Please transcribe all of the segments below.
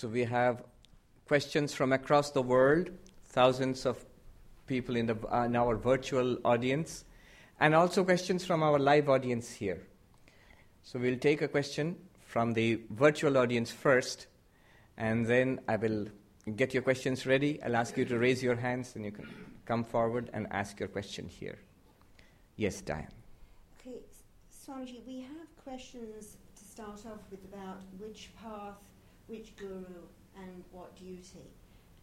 So we have questions from across the world, thousands of people in, the, uh, in our virtual audience, and also questions from our live audience here. So we'll take a question from the virtual audience first, and then I will get your questions ready. I'll ask you to raise your hands, and you can come forward and ask your question here. Yes, Diane. Okay, Swamiji, we have questions to start off with about which path, which guru, and what duty.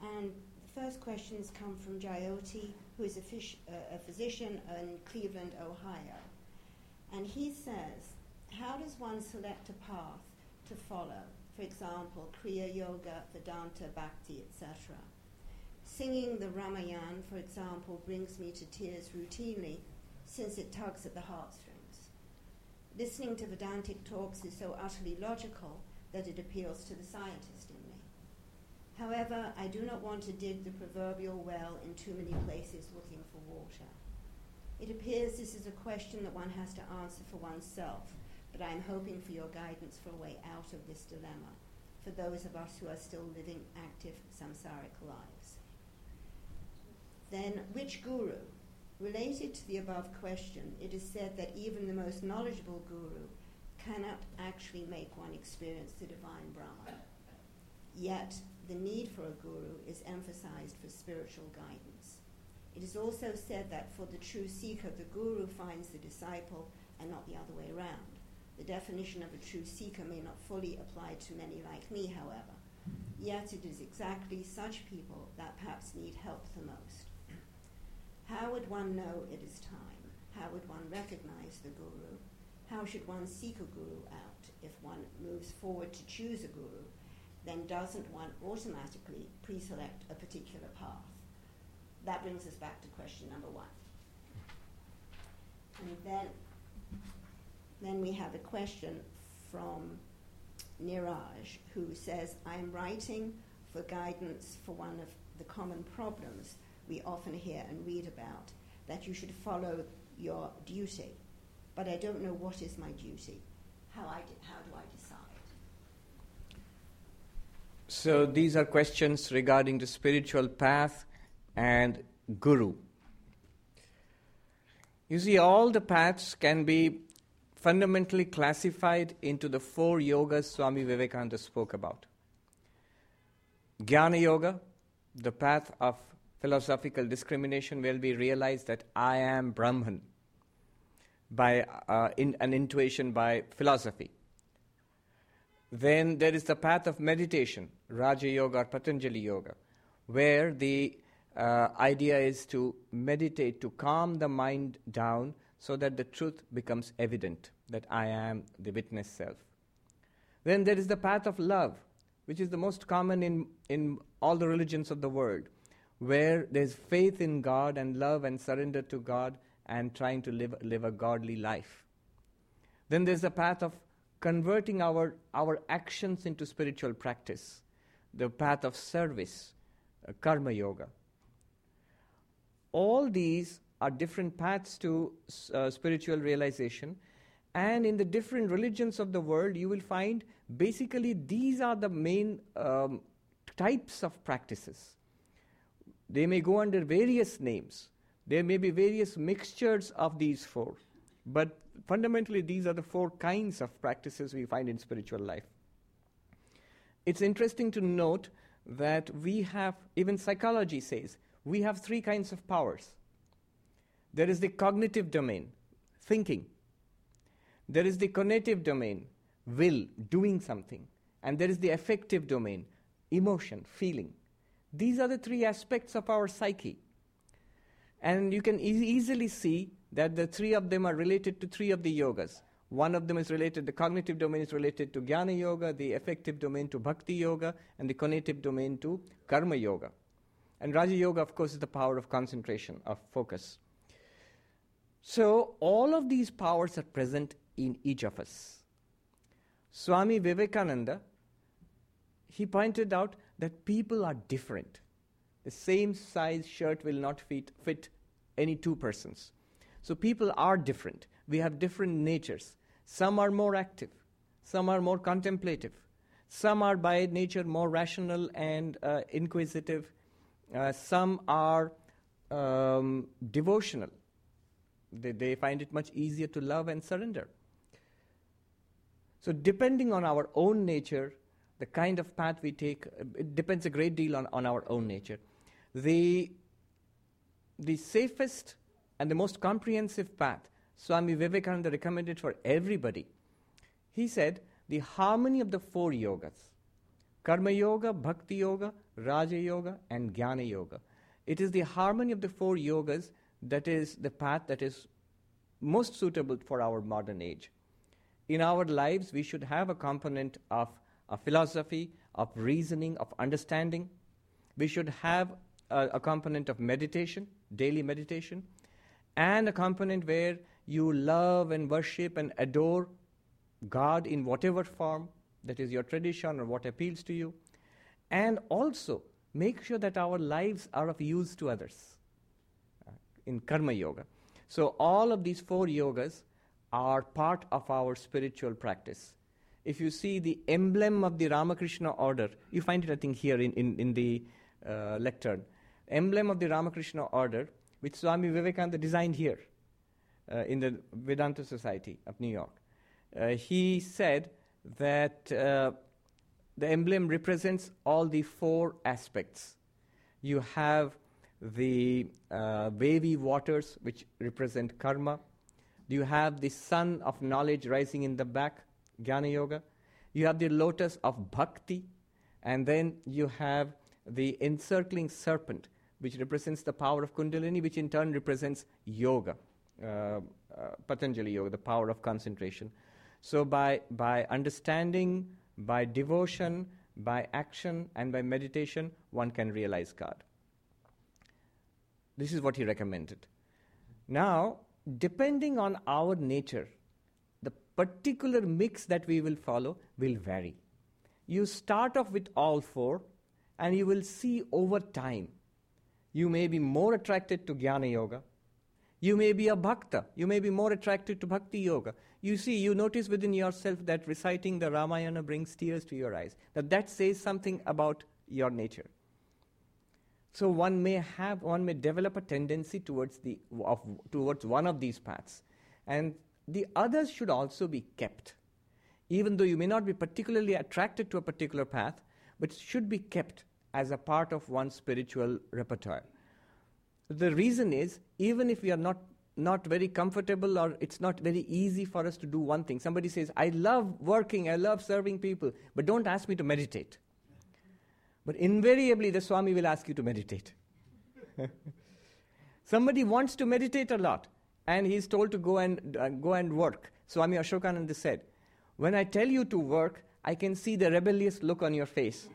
And the first questions come from Jyoti, who is a, fish, uh, a physician in Cleveland, Ohio. And he says, How does one select a path to follow? For example, Kriya Yoga, Vedanta, Bhakti, etc. Singing the Ramayana, for example, brings me to tears routinely since it tugs at the heartstrings. Listening to Vedantic talks is so utterly logical that it appeals to the scientist in me. However, I do not want to dig the proverbial well in too many places looking for water. It appears this is a question that one has to answer for oneself, but I am hoping for your guidance for a way out of this dilemma for those of us who are still living active samsaric lives. Then, which guru? Related to the above question, it is said that even the most knowledgeable guru cannot actually make one experience the divine Brahman. Yet, the need for a guru is emphasized for spiritual guidance. It is also said that for the true seeker, the guru finds the disciple and not the other way around. The definition of a true seeker may not fully apply to many like me, however. Yet it is exactly such people that perhaps need help the most. How would one know it is time? How would one recognize the guru? How should one seek a guru out? If one moves forward to choose a guru, then doesn't one automatically pre select a particular path? That brings us back to question number one. And then, then we have a question from Niraj, who says, I'm writing for guidance for one of the common problems we often hear and read about that you should follow your duty. But I don't know what is my duty. How, I di- how do I decide? So these are questions regarding the spiritual path and guru. You see, all the paths can be fundamentally classified into the four yogas Swami Vivekananda spoke about. Jnana Yoga, the path of philosophical discrimination, where we realize that I am Brahman by uh, in, an intuition by philosophy. Then there is the path of meditation, Raja Yoga or Patanjali Yoga, where the uh, idea is to meditate, to calm the mind down so that the truth becomes evident that I am the witness self. Then there is the path of love, which is the most common in, in all the religions of the world, where there's faith in God and love and surrender to God and trying to live, live a godly life. Then there's the path of converting our, our actions into spiritual practice, the path of service, uh, karma yoga. All these are different paths to uh, spiritual realization, and in the different religions of the world, you will find basically these are the main um, types of practices. They may go under various names. There may be various mixtures of these four. But fundamentally, these are the four kinds of practices we find in spiritual life. It's interesting to note that we have, even psychology says, we have three kinds of powers. There is the cognitive domain, thinking. There is the conative domain, will, doing something. And there is the affective domain, emotion, feeling. These are the three aspects of our psyche. And you can e- easily see that the three of them are related to three of the yogas. One of them is related, the cognitive domain is related to Jnana Yoga, the affective domain to Bhakti Yoga, and the conative domain to Karma Yoga. And Raja Yoga, of course, is the power of concentration, of focus. So, all of these powers are present in each of us. Swami Vivekananda, he pointed out that people are different. The same size shirt will not fit, fit any two persons. So people are different. We have different natures. Some are more active, some are more contemplative, Some are by nature more rational and uh, inquisitive. Uh, some are um, devotional. They, they find it much easier to love and surrender. So, depending on our own nature, the kind of path we take, it depends a great deal on, on our own nature. The, the safest and the most comprehensive path Swami Vivekananda recommended for everybody. He said the harmony of the four yogas Karma Yoga, Bhakti Yoga, Raja Yoga, and Jnana Yoga. It is the harmony of the four yogas that is the path that is most suitable for our modern age. In our lives, we should have a component of a philosophy, of reasoning, of understanding. We should have a, component of meditation, daily meditation, and a component where you love and worship and adore God in whatever form that is your tradition or what appeals to you. And also make sure that our lives are of use to others uh, in Karma Yoga. So, all of these four yogas are part of our spiritual practice. If you see the emblem of the Ramakrishna order, you find it, I think, here in, in, in the uh, lectern. Emblem of the Ramakrishna order, which Swami Vivekananda designed here uh, in the Vedanta Society of New York. Uh, he said that uh, the emblem represents all the four aspects. You have the uh, wavy waters, which represent karma. You have the sun of knowledge rising in the back, Jnana Yoga. You have the lotus of bhakti. And then you have the encircling serpent, which represents the power of Kundalini, which in turn represents yoga, uh, uh, Patanjali Yoga, the power of concentration. So, by, by understanding, by devotion, by action, and by meditation, one can realize God. This is what he recommended. Now, depending on our nature, the particular mix that we will follow will vary. You start off with all four, and you will see over time. You may be more attracted to Jnana Yoga. You may be a bhakta. You may be more attracted to Bhakti Yoga. You see, you notice within yourself that reciting the Ramayana brings tears to your eyes. That that says something about your nature. So one may have, one may develop a tendency towards, the, of, towards one of these paths. And the others should also be kept. Even though you may not be particularly attracted to a particular path, but should be kept as a part of one's spiritual repertoire. The reason is, even if we are not, not very comfortable or it's not very easy for us to do one thing, somebody says, I love working, I love serving people, but don't ask me to meditate. But invariably, the Swami will ask you to meditate. Somebody wants to meditate a lot, and he's told to go and, uh, go and work. Swami Ashokananda said, When I tell you to work, I can see the rebellious look on your face.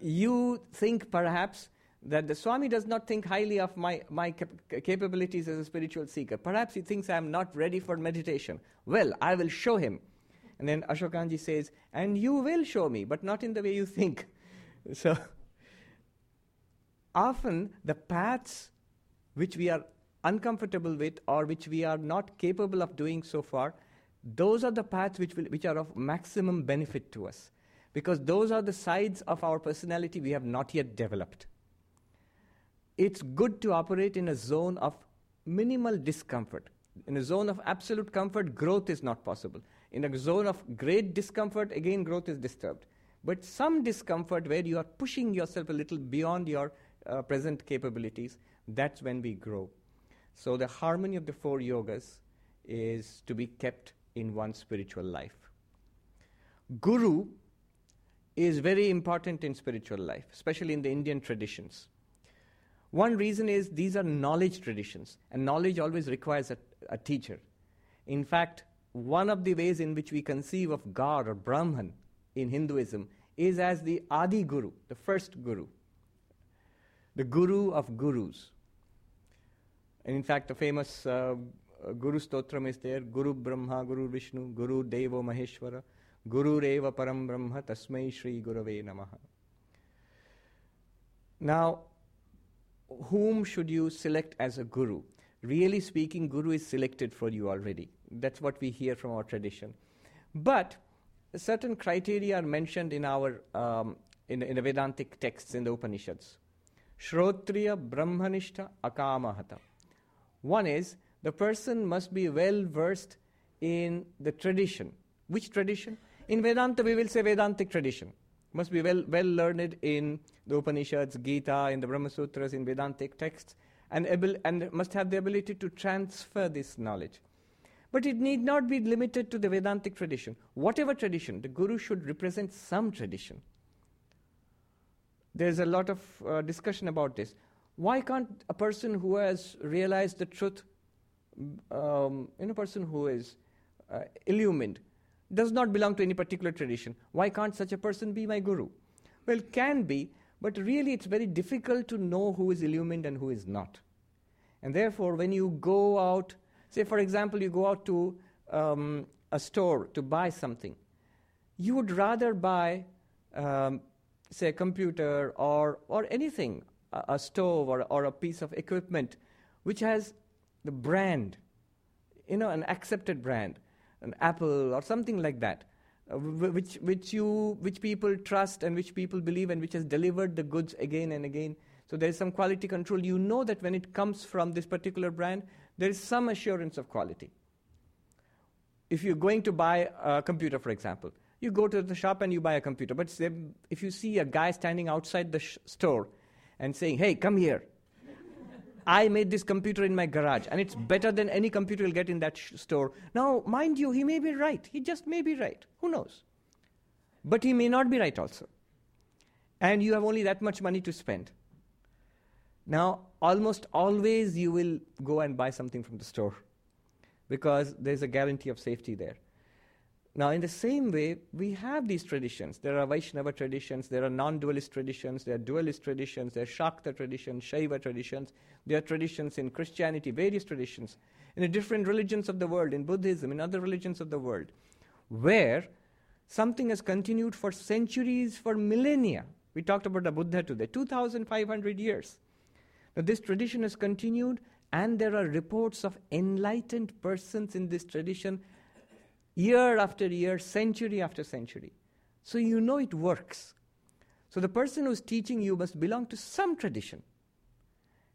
You think perhaps that the Swami does not think highly of my, my cap- capabilities as a spiritual seeker. Perhaps he thinks I am not ready for meditation. Well, I will show him. And then Ashokanji says, And you will show me, but not in the way you think. So, often the paths which we are uncomfortable with or which we are not capable of doing so far, those are the paths which, will, which are of maximum benefit to us. Because those are the sides of our personality we have not yet developed. It's good to operate in a zone of minimal discomfort. In a zone of absolute comfort, growth is not possible. In a zone of great discomfort, again, growth is disturbed but some discomfort where you are pushing yourself a little beyond your uh, present capabilities, that's when we grow. So the harmony of the four yogas is to be kept in one's spiritual life. Guru is very important in spiritual life, especially in the Indian traditions. One reason is these are knowledge traditions, and knowledge always requires a, a teacher. In fact, one of the ways in which we conceive of God or Brahman in Hinduism is as the Adi Guru, the first Guru, the Guru of Gurus. And in fact, the famous uh, Guru Stotram is there Guru Brahma, Guru Vishnu, Guru Devo Maheshwara, Guru Reva Param Brahma, Tasmai Shri Gurave Namaha. Now, whom should you select as a guru? Really speaking, guru is selected for you already. That's what we hear from our tradition. But certain criteria are mentioned in our um, in, in the Vedantic texts in the Upanishads. Shrotriya Brahmanishta Akamahata. One is the person must be well versed in the tradition. Which tradition? In Vedanta, we will say Vedantic tradition. Must be well, well learned in the Upanishads, Gita, in the Brahma Sutras, in Vedantic texts, and, able, and must have the ability to transfer this knowledge. But it need not be limited to the Vedantic tradition. Whatever tradition, the Guru should represent some tradition. There's a lot of uh, discussion about this. Why can't a person who has realized the truth, um, in a person who is uh, illumined, does not belong to any particular tradition, why can't such a person be my guru? Well, can be, but really it's very difficult to know who is illumined and who is not. And therefore, when you go out, say for example, you go out to um, a store to buy something, you would rather buy um, say, a computer or, or anything, a, a stove or, or a piece of equipment, which has the brand, you know, an accepted brand, an Apple or something like that, uh, which, which, you, which people trust and which people believe and which has delivered the goods again and again. So there is some quality control. You know that when it comes from this particular brand, there is some assurance of quality. If you're going to buy a computer, for example, you go to the shop and you buy a computer. But if you see a guy standing outside the sh- store and saying, hey, come here. I made this computer in my garage, and it's better than any computer you'll get in that sh- store. Now, mind you, he may be right. He just may be right. Who knows? But he may not be right also. And you have only that much money to spend. Now, almost always you will go and buy something from the store because there's a guarantee of safety there. Now, in the same way, we have these traditions. There are Vaishnava traditions, there are non dualist traditions, there are dualist traditions, there are Shakta traditions, Shaiva traditions, there are traditions in Christianity, various traditions, in the different religions of the world, in Buddhism, in other religions of the world, where something has continued for centuries, for millennia. We talked about the Buddha today, 2,500 years. Now, this tradition has continued, and there are reports of enlightened persons in this tradition year after year, century after century. So you know it works. So the person who's teaching you must belong to some tradition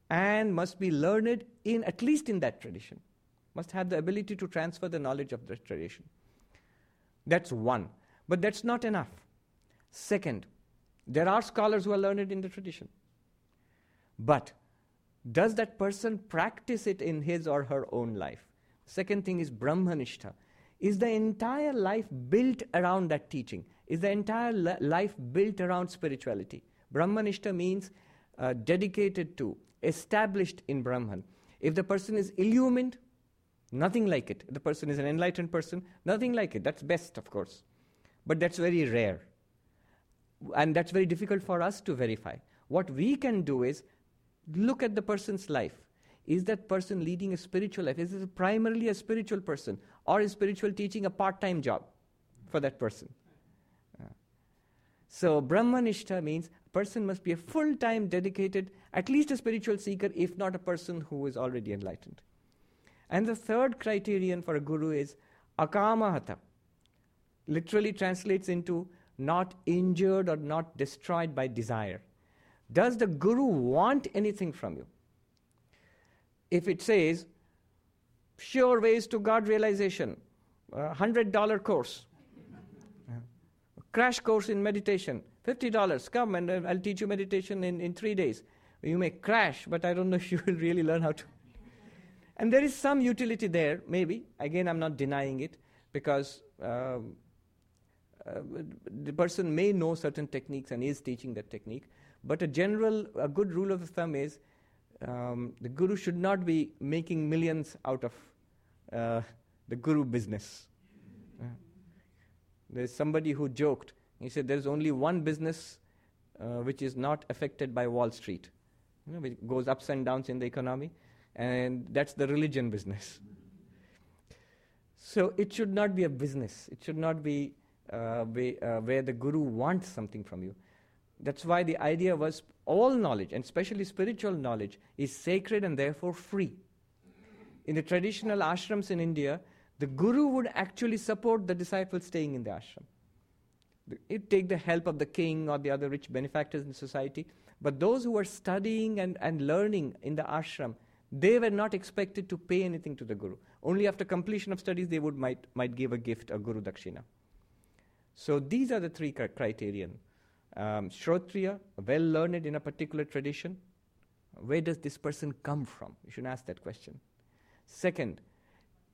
and must be learned in at least in that tradition, must have the ability to transfer the knowledge of the tradition. That's one. But that's not enough. Second, there are scholars who are learned in the tradition. But does that person practice it in his or her own life? Second thing is Brahmanishta. Is the entire life built around that teaching? Is the entire li- life built around spirituality? Brahmanishta means uh, dedicated to, established in Brahman. If the person is illumined, nothing like it. If the person is an enlightened person, nothing like it. That's best, of course. But that's very rare. And that's very difficult for us to verify. What we can do is look at the person's life is that person leading a spiritual life? Is it primarily a spiritual person? Or is spiritual teaching a part time job for that person? Uh, so, Brahmanishta means a person must be a full time dedicated, at least a spiritual seeker, if not a person who is already enlightened. And the third criterion for a guru is akamahata. Literally translates into not injured or not destroyed by desire. Does the guru want anything from you? If it says sure ways to God realization, $100 course, crash course in meditation, $50, come and uh, I'll teach you meditation in, in three days. You may crash, but I don't know if you will really learn how to. And there is some utility there, maybe. Again, I'm not denying it because um, uh, the person may know certain techniques and is teaching that technique. But a general, a good rule of thumb is um, the guru should not be making millions out of uh, the guru business. Uh, there's somebody who joked. He said there's only one business uh, which is not affected by Wall Street, you know, which goes ups and downs in the economy, and that's the religion business. So it should not be a business. It should not be uh, uh, where the guru wants something from you. That's why the idea was all knowledge, and especially spiritual knowledge, is sacred and therefore free. In the traditional ashrams in India, the guru would actually support the disciple staying in the ashram. it take the help of the king or the other rich benefactors in society. But those who were studying and, and learning in the ashram, they were not expected to pay anything to the guru. Only after completion of studies they would might, might give a gift, a guru dakshina. So these are the three criterion. Um, Shrotriya, well learned in a particular tradition. Where does this person come from? You should ask that question. Second,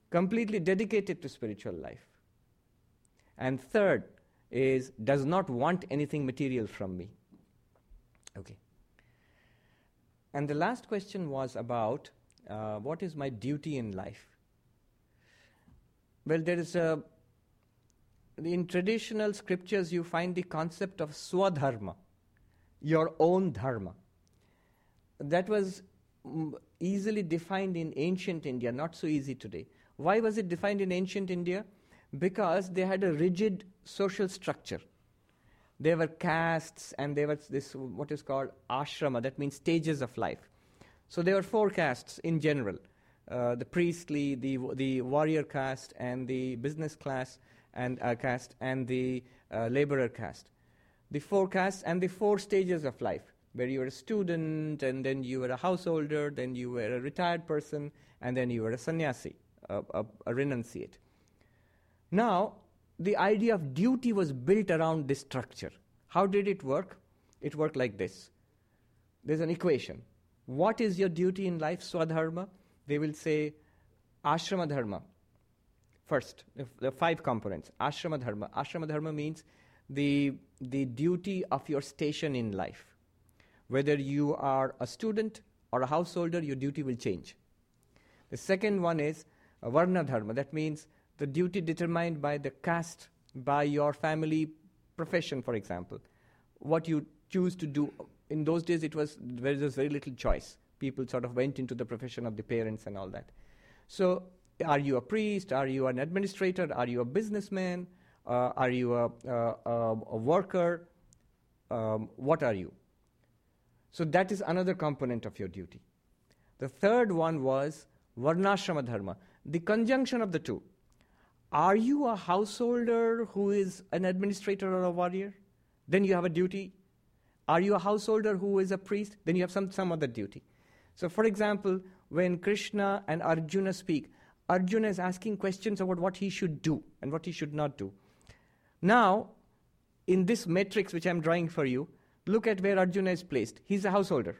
completely dedicated to spiritual life. And third is does not want anything material from me. Okay. And the last question was about uh, what is my duty in life? Well, there is a in traditional scriptures, you find the concept of swadharma, your own dharma. That was mm, easily defined in ancient India, not so easy today. Why was it defined in ancient India? Because they had a rigid social structure. There were castes and there was this, what is called ashrama, that means stages of life. So there were four castes in general uh, the priestly, the, the warrior caste, and the business class and uh, caste and the uh, laborer caste. The four castes and the four stages of life, where you were a student, and then you were a householder, then you were a retired person, and then you were a sannyasi, a, a, a renunciate. Now, the idea of duty was built around this structure. How did it work? It worked like this there's an equation. What is your duty in life, swadharma? They will say ashrama dharma, First, the five components. Ashrama dharma. Ashrama dharma means the, the duty of your station in life. Whether you are a student or a householder, your duty will change. The second one is varna dharma. That means the duty determined by the caste, by your family profession, for example. What you choose to do. In those days, it was there was very little choice. People sort of went into the profession of the parents and all that. So are you a priest? Are you an administrator? Are you a businessman? Uh, are you a, a, a worker? Um, what are you? So that is another component of your duty. The third one was Varnashrama Dharma, the conjunction of the two. Are you a householder who is an administrator or a warrior? Then you have a duty. Are you a householder who is a priest? Then you have some, some other duty. So, for example, when Krishna and Arjuna speak, Arjuna is asking questions about what he should do and what he should not do. Now, in this matrix which I'm drawing for you, look at where Arjuna is placed. He's a householder.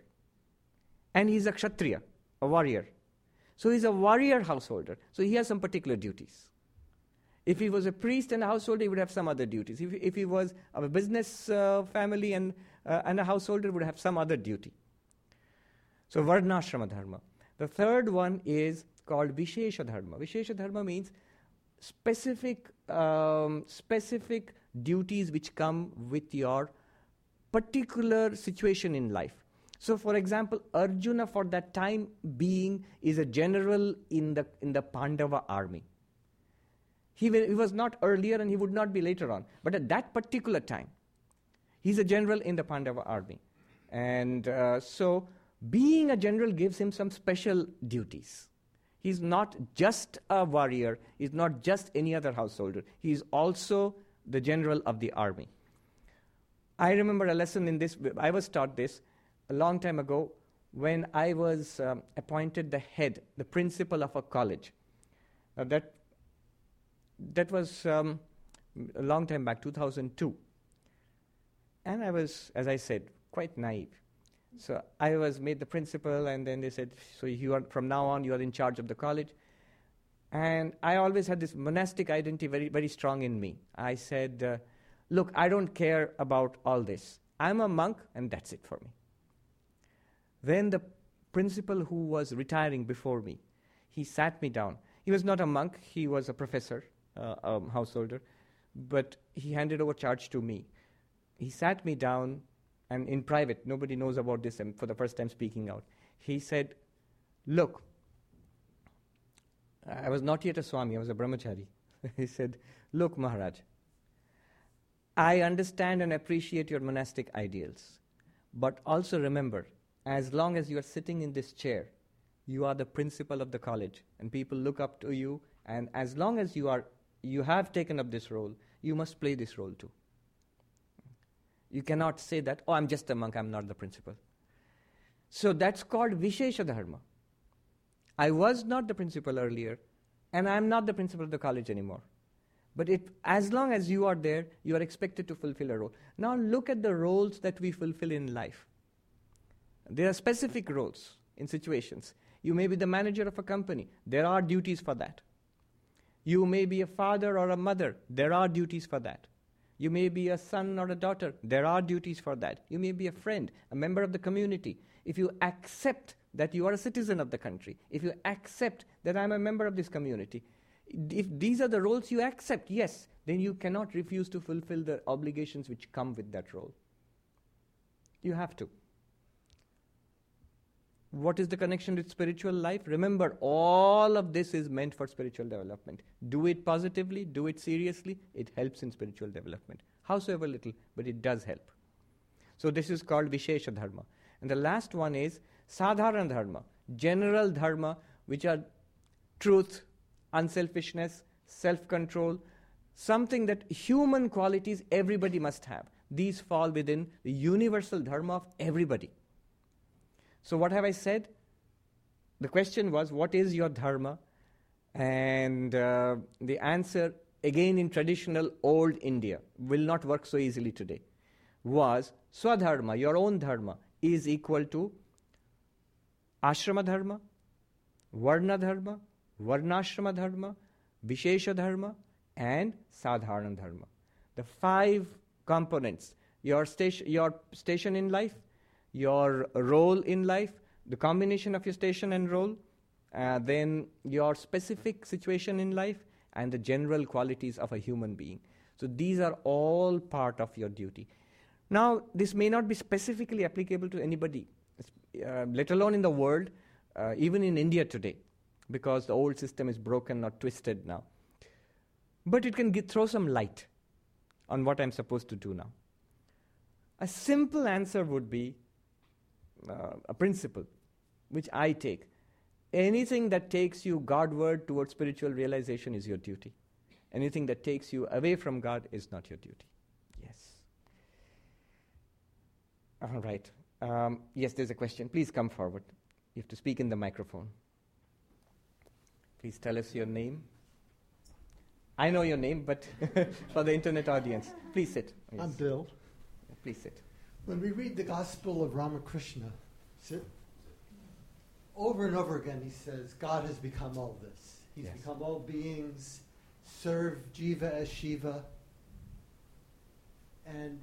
And he's a kshatriya, a warrior. So he's a warrior householder. So he has some particular duties. If he was a priest and a householder, he would have some other duties. If, if he was a business uh, family and, uh, and a householder, would have some other duty. So Varnashrama Dharma. The third one is called Vishesha Dharma. Vishesha Dharma means specific, um, specific duties which come with your particular situation in life. So, for example, Arjuna, for that time being, is a general in the, in the Pandava army. He, he was not earlier and he would not be later on. But at that particular time, he's a general in the Pandava army. And uh, so, being a general gives him some special duties. He's not just a warrior, he's not just any other householder, he's also the general of the army. I remember a lesson in this, I was taught this a long time ago when I was um, appointed the head, the principal of a college. Uh, that, that was um, a long time back, 2002. And I was, as I said, quite naive. So I was made the principal, and then they said, "So you are from now on, you are in charge of the college." And I always had this monastic identity very, very strong in me. I said, uh, "Look, I don't care about all this. I'm a monk, and that's it for me." Then the principal who was retiring before me, he sat me down. He was not a monk; he was a professor, uh, a householder, but he handed over charge to me. He sat me down and in private, nobody knows about this, and for the first time speaking out. He said, Look, I was not yet a Swami, I was a brahmachari. he said, Look, Maharaj, I understand and appreciate your monastic ideals, but also remember, as long as you are sitting in this chair, you are the principal of the college, and people look up to you, and as long as you are you have taken up this role, you must play this role too. You cannot say that, oh, I'm just a monk, I'm not the principal. So that's called Vishesha Dharma. I was not the principal earlier, and I'm not the principal of the college anymore. But it, as long as you are there, you are expected to fulfill a role. Now look at the roles that we fulfill in life. There are specific roles in situations. You may be the manager of a company, there are duties for that. You may be a father or a mother, there are duties for that. You may be a son or a daughter, there are duties for that. You may be a friend, a member of the community. If you accept that you are a citizen of the country, if you accept that I'm a member of this community, if these are the roles you accept, yes, then you cannot refuse to fulfill the obligations which come with that role. You have to. What is the connection with spiritual life? Remember, all of this is meant for spiritual development. Do it positively, do it seriously, it helps in spiritual development. Howsoever little, but it does help. So, this is called Vishesha Dharma. And the last one is Sadharana Dharma, general Dharma, which are truth, unselfishness, self control, something that human qualities everybody must have. These fall within the universal Dharma of everybody. So, what have I said? The question was, What is your dharma? And uh, the answer, again in traditional old India, will not work so easily today, was Swadharma, your own dharma, is equal to Ashrama dharma, Varna dharma, Varnashrama dharma, Vishesha dharma, and Sadharana dharma. The five components your, station, your station in life, your role in life, the combination of your station and role, uh, then your specific situation in life, and the general qualities of a human being. So these are all part of your duty. Now, this may not be specifically applicable to anybody, uh, let alone in the world, uh, even in India today, because the old system is broken or twisted now. But it can get, throw some light on what I'm supposed to do now. A simple answer would be uh, a principle which I take. Anything that takes you Godward towards spiritual realization is your duty. Anything that takes you away from God is not your duty. Yes. All right. Um, yes, there's a question. Please come forward. You have to speak in the microphone. Please tell us your name. I know your name, but for the internet audience, please sit. Yes. I'm Bill. Please sit. When we read the Gospel of Ramakrishna, over and over again he says, God has become all this. He's yes. become all beings, serve Jiva as Shiva. And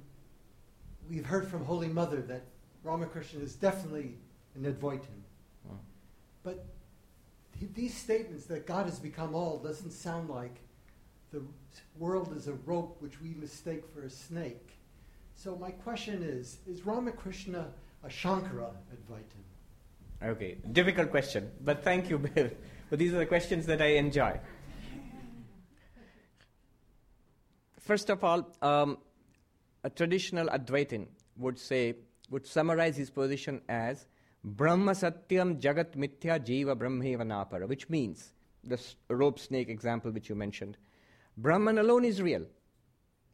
we've heard from Holy Mother that Ramakrishna is definitely an Advaitin. Oh. But these statements that God has become all doesn't sound like the world is a rope which we mistake for a snake. So my question is, is Ramakrishna a Shankara Advaitin? Okay, difficult question, but thank you, Bill. But these are the questions that I enjoy. First of all, um, a traditional Advaitin would say, would summarize his position as Brahma Satyam Jagat Mithya Jiva Brahmeva Napara, which means, the rope snake example which you mentioned, Brahman alone is real.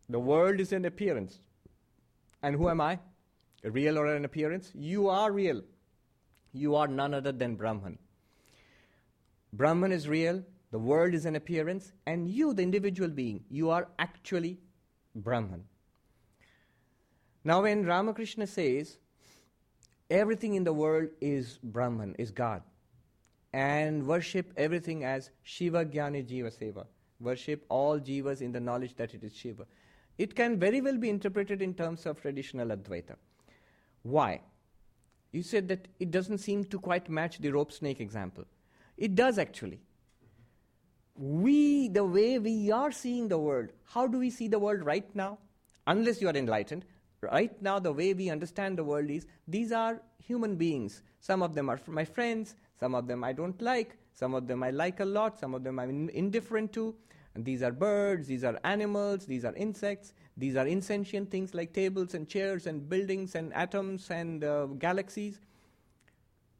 The world is an appearance. And who am I? real or an appearance? You are real. You are none other than Brahman. Brahman is real, the world is an appearance, and you, the individual being, you are actually Brahman. Now, when Ramakrishna says everything in the world is Brahman, is God, and worship everything as Shiva Jnani Jiva Seva, worship all jivas in the knowledge that it is Shiva. It can very well be interpreted in terms of traditional Advaita. Why? You said that it doesn't seem to quite match the rope snake example. It does actually. We, the way we are seeing the world, how do we see the world right now? Unless you are enlightened, right now the way we understand the world is these are human beings. Some of them are my friends, some of them I don't like, some of them I like a lot, some of them I'm indifferent to. And these are birds, these are animals, these are insects, these are insentient things like tables and chairs and buildings and atoms and uh, galaxies.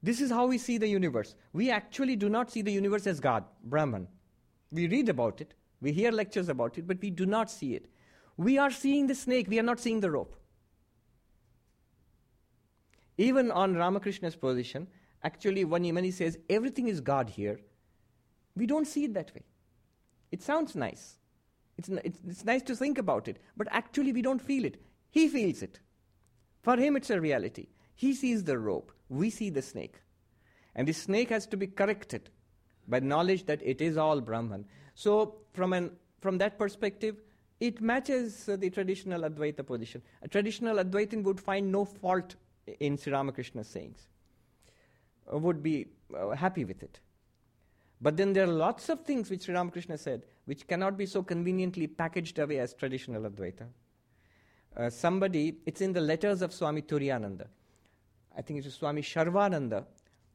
This is how we see the universe. We actually do not see the universe as God, Brahman. We read about it, we hear lectures about it, but we do not see it. We are seeing the snake, we are not seeing the rope. Even on Ramakrishna's position, actually, when he, says everything is God here, we don't see it that way. It sounds nice. It's, it's, it's nice to think about it, but actually, we don't feel it. He feels it. For him, it's a reality. He sees the rope, we see the snake. And the snake has to be corrected by knowledge that it is all Brahman. So, from, an, from that perspective, it matches uh, the traditional Advaita position. A traditional Advaitin would find no fault in Sri Ramakrishna's sayings, uh, would be uh, happy with it. But then there are lots of things which Sri Ramakrishna said which cannot be so conveniently packaged away as traditional Advaita. Uh, somebody, it's in the letters of Swami Turiyananda. I think it was Swami Sharvananda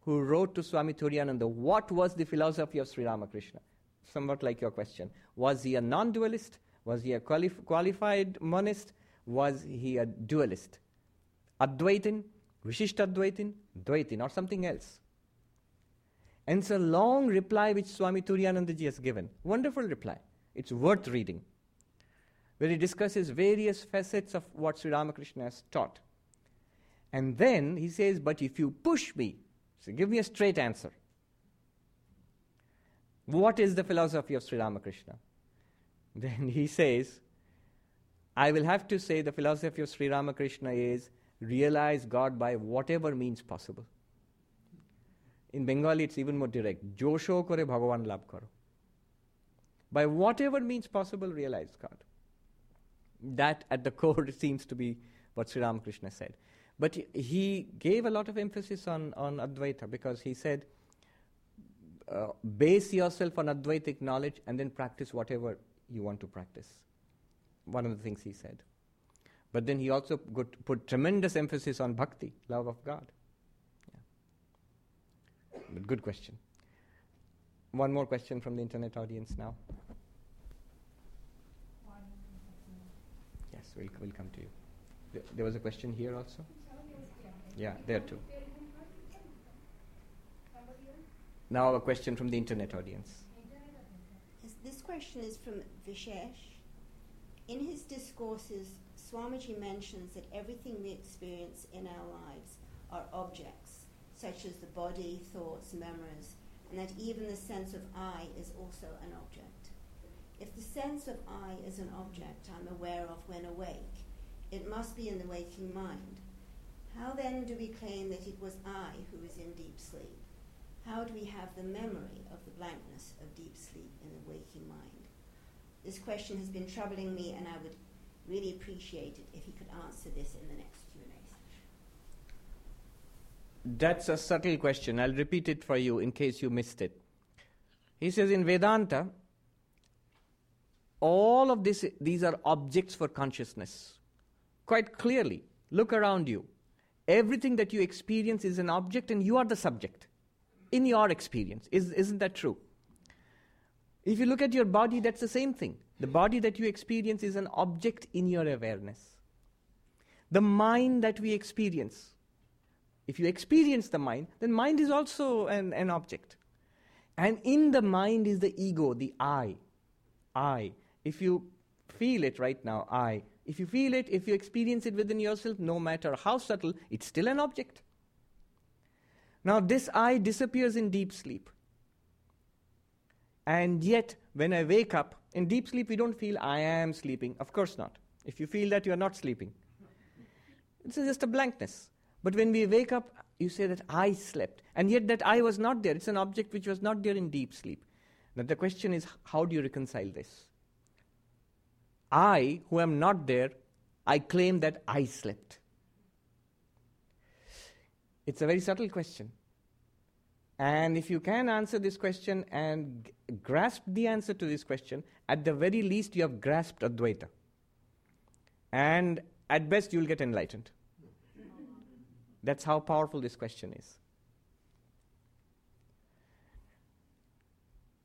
who wrote to Swami Turiyananda, what was the philosophy of Sri Ramakrishna? Somewhat like your question. Was he a non dualist? Was he a qualif- qualified monist? Was he a dualist? Advaitin, Vishishtadvaitin, Dvaitin, or something else? And it's a long reply which Swami Turiyanandaji has given. Wonderful reply. It's worth reading. Where he discusses various facets of what Sri Ramakrishna has taught. And then he says, But if you push me, so give me a straight answer. What is the philosophy of Sri Ramakrishna? Then he says, I will have to say the philosophy of Sri Ramakrishna is realize God by whatever means possible. In Bengali, it's even more direct. Josho kore Bhagavan labh karo. By whatever means possible, realize God. That at the core seems to be what Sri Ramakrishna said. But he gave a lot of emphasis on, on Advaita because he said, uh, base yourself on Advaitic knowledge and then practice whatever you want to practice. One of the things he said. But then he also put tremendous emphasis on bhakti, love of God. But good question. One more question from the internet audience now. Yes, we'll, we'll come to you. There was a question here also? Yeah, there too. Now a question from the internet audience. Yes, this question is from Vishesh. In his discourses, Swamiji mentions that everything we experience in our lives are objects, such as the body, thoughts, memories, and that even the sense of I is also an object. If the sense of I is an object I'm aware of when awake, it must be in the waking mind. How then do we claim that it was I who was in deep sleep? How do we have the memory of the blankness of deep sleep in the waking mind? This question has been troubling me, and I would really appreciate it if he could answer this in the next. That's a subtle question. I'll repeat it for you in case you missed it. He says in Vedanta, all of this, these are objects for consciousness. Quite clearly, look around you. Everything that you experience is an object, and you are the subject in your experience. Is, isn't that true? If you look at your body, that's the same thing. The body that you experience is an object in your awareness. The mind that we experience, if you experience the mind, then mind is also an, an object. And in the mind is the ego, the I. I. If you feel it right now, I. If you feel it, if you experience it within yourself, no matter how subtle, it's still an object. Now, this I disappears in deep sleep. And yet, when I wake up, in deep sleep, we don't feel I am sleeping. Of course not. If you feel that, you are not sleeping. It's just a blankness. But when we wake up, you say that I slept. And yet, that I was not there. It's an object which was not there in deep sleep. Now, the question is how do you reconcile this? I, who am not there, I claim that I slept. It's a very subtle question. And if you can answer this question and g- grasp the answer to this question, at the very least you have grasped Advaita. And at best you'll get enlightened. That's how powerful this question is.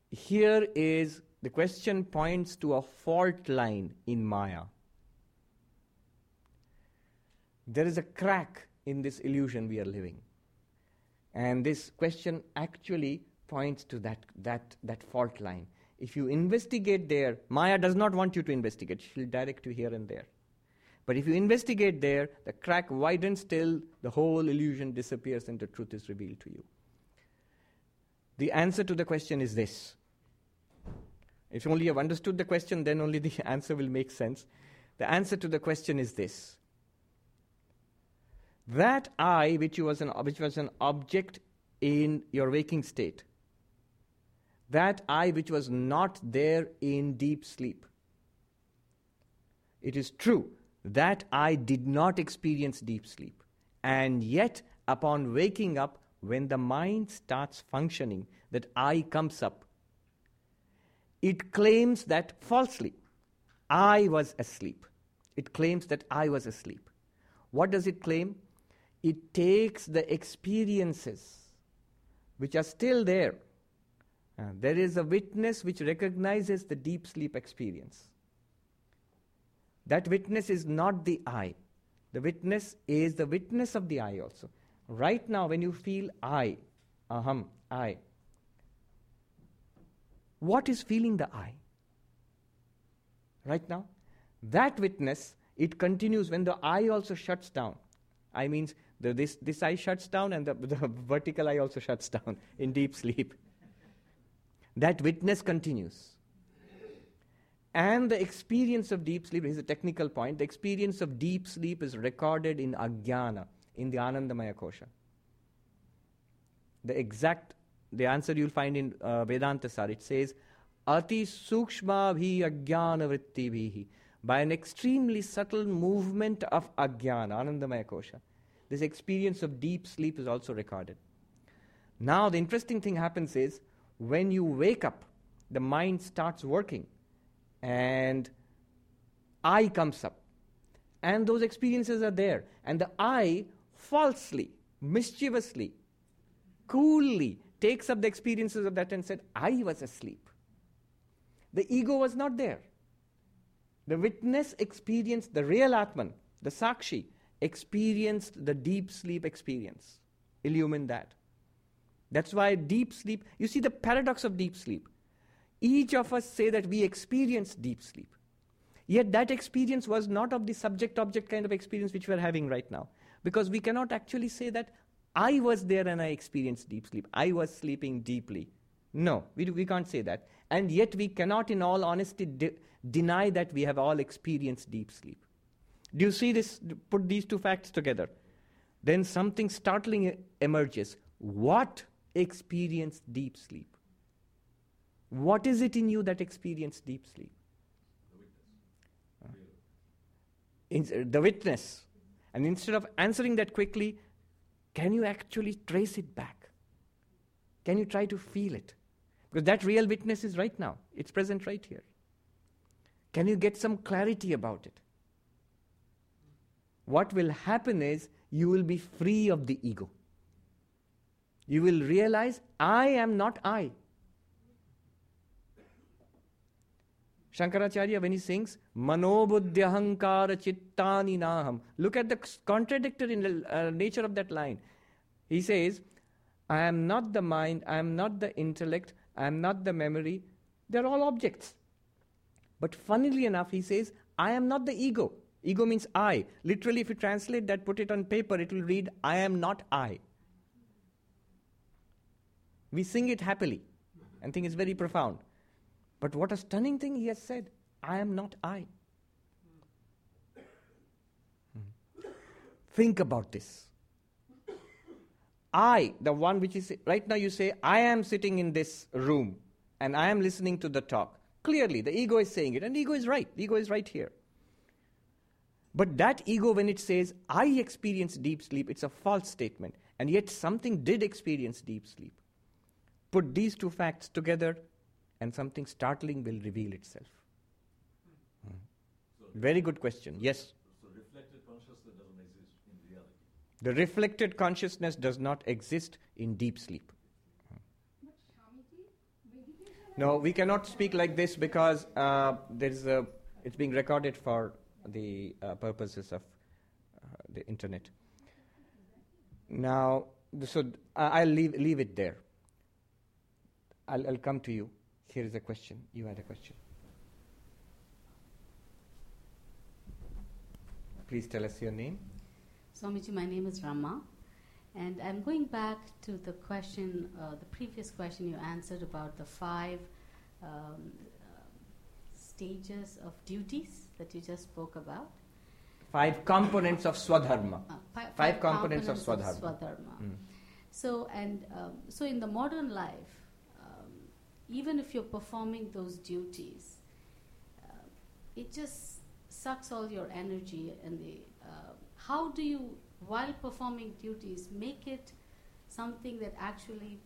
Here is the question points to a fault line in Maya. There is a crack in this illusion we are living. And this question actually points to that, that, that fault line. If you investigate there, Maya does not want you to investigate. She'll direct you here and there. But if you investigate there, the crack widens till the whole illusion disappears and the truth is revealed to you. The answer to the question is this. If only you have understood the question, then only the answer will make sense. The answer to the question is this that I, which was an, which was an object in your waking state, that I, which was not there in deep sleep, it is true that I did not experience deep sleep. And yet, upon waking up, when the mind starts functioning, that I comes up. It claims that falsely, I was asleep. It claims that I was asleep. What does it claim? It takes the experiences which are still there. Uh, there is a witness which recognizes the deep sleep experience. That witness is not the I. The witness is the witness of the I also. Right now, when you feel I, aham, I, what is feeling the I? Right now? That witness, it continues when the I also shuts down. I means the, this, this eye shuts down and the, the vertical eye also shuts down in deep sleep. That witness continues. And the experience of deep sleep is a technical point. The experience of deep sleep is recorded in Ajnana, in the Anandamaya Kosha. The exact, the answer you'll find in uh, Vedanta Sar, it says, Ati sukshma bhi ajnana vritti bhi. By an extremely subtle movement of Ajnana, Anandamaya Kosha, this experience of deep sleep is also recorded. Now, the interesting thing happens is when you wake up, the mind starts working and I comes up. And those experiences are there. And the I falsely, mischievously, coolly takes up the experiences of that and said, I was asleep. The ego was not there. The witness experienced, the real Atman, the Sakshi, experienced the deep sleep experience. Illumine that. That's why deep sleep, you see the paradox of deep sleep. Each of us say that we experience deep sleep. Yet that experience was not of the subject object kind of experience which we are having right now. Because we cannot actually say that I was there and I experienced deep sleep. I was sleeping deeply. No, we, do, we can't say that. And yet we cannot, in all honesty, de- deny that we have all experienced deep sleep. Do you see this? Put these two facts together. Then something startling emerges. What experienced deep sleep? What is it in you that experienced deep sleep? The witness. Uh, the witness. And instead of answering that quickly, can you actually trace it back? Can you try to feel it? Because that real witness is right now, it's present right here. Can you get some clarity about it? What will happen is you will be free of the ego. You will realize, I am not I. Shankaracharya, when he sings, Manobuddhyahankara chittani naham, look at the contradictory uh, nature of that line. He says, I am not the mind, I am not the intellect, I am not the memory. They're all objects. But funnily enough, he says, I am not the ego. Ego means I. Literally, if you translate that, put it on paper, it will read, I am not I. We sing it happily and think it's very profound. But what a stunning thing he has said I am not I. Hmm. Think about this. I, the one which is right now, you say, I am sitting in this room and I am listening to the talk. Clearly, the ego is saying it, and ego is right. Ego is right here. But that ego, when it says, I experience deep sleep, it's a false statement. And yet, something did experience deep sleep. Put these two facts together, and something startling will reveal itself. Hmm. So Very good question. Yes? So, reflected consciousness doesn't exist in reality. The reflected consciousness does not exist in deep sleep. No, we cannot speak like this because uh, there's a, it's being recorded for the uh, purposes of uh, the internet. Now, so I'll leave, leave it there. I'll, I'll come to you. Here is a question. You had a question. Please tell us your name. Swamiji, my name is Rama, and I'm going back to the question, uh, the previous question you answered about the five um, stages of duties that you just spoke about. Five components of Swadharma. Uh, fi- Five components of components Swadharma. Mm. So, and um, so in the modern life, even if you're performing those duties, uh, it just sucks all your energy. And the uh, how do you, while performing duties, make it something that actually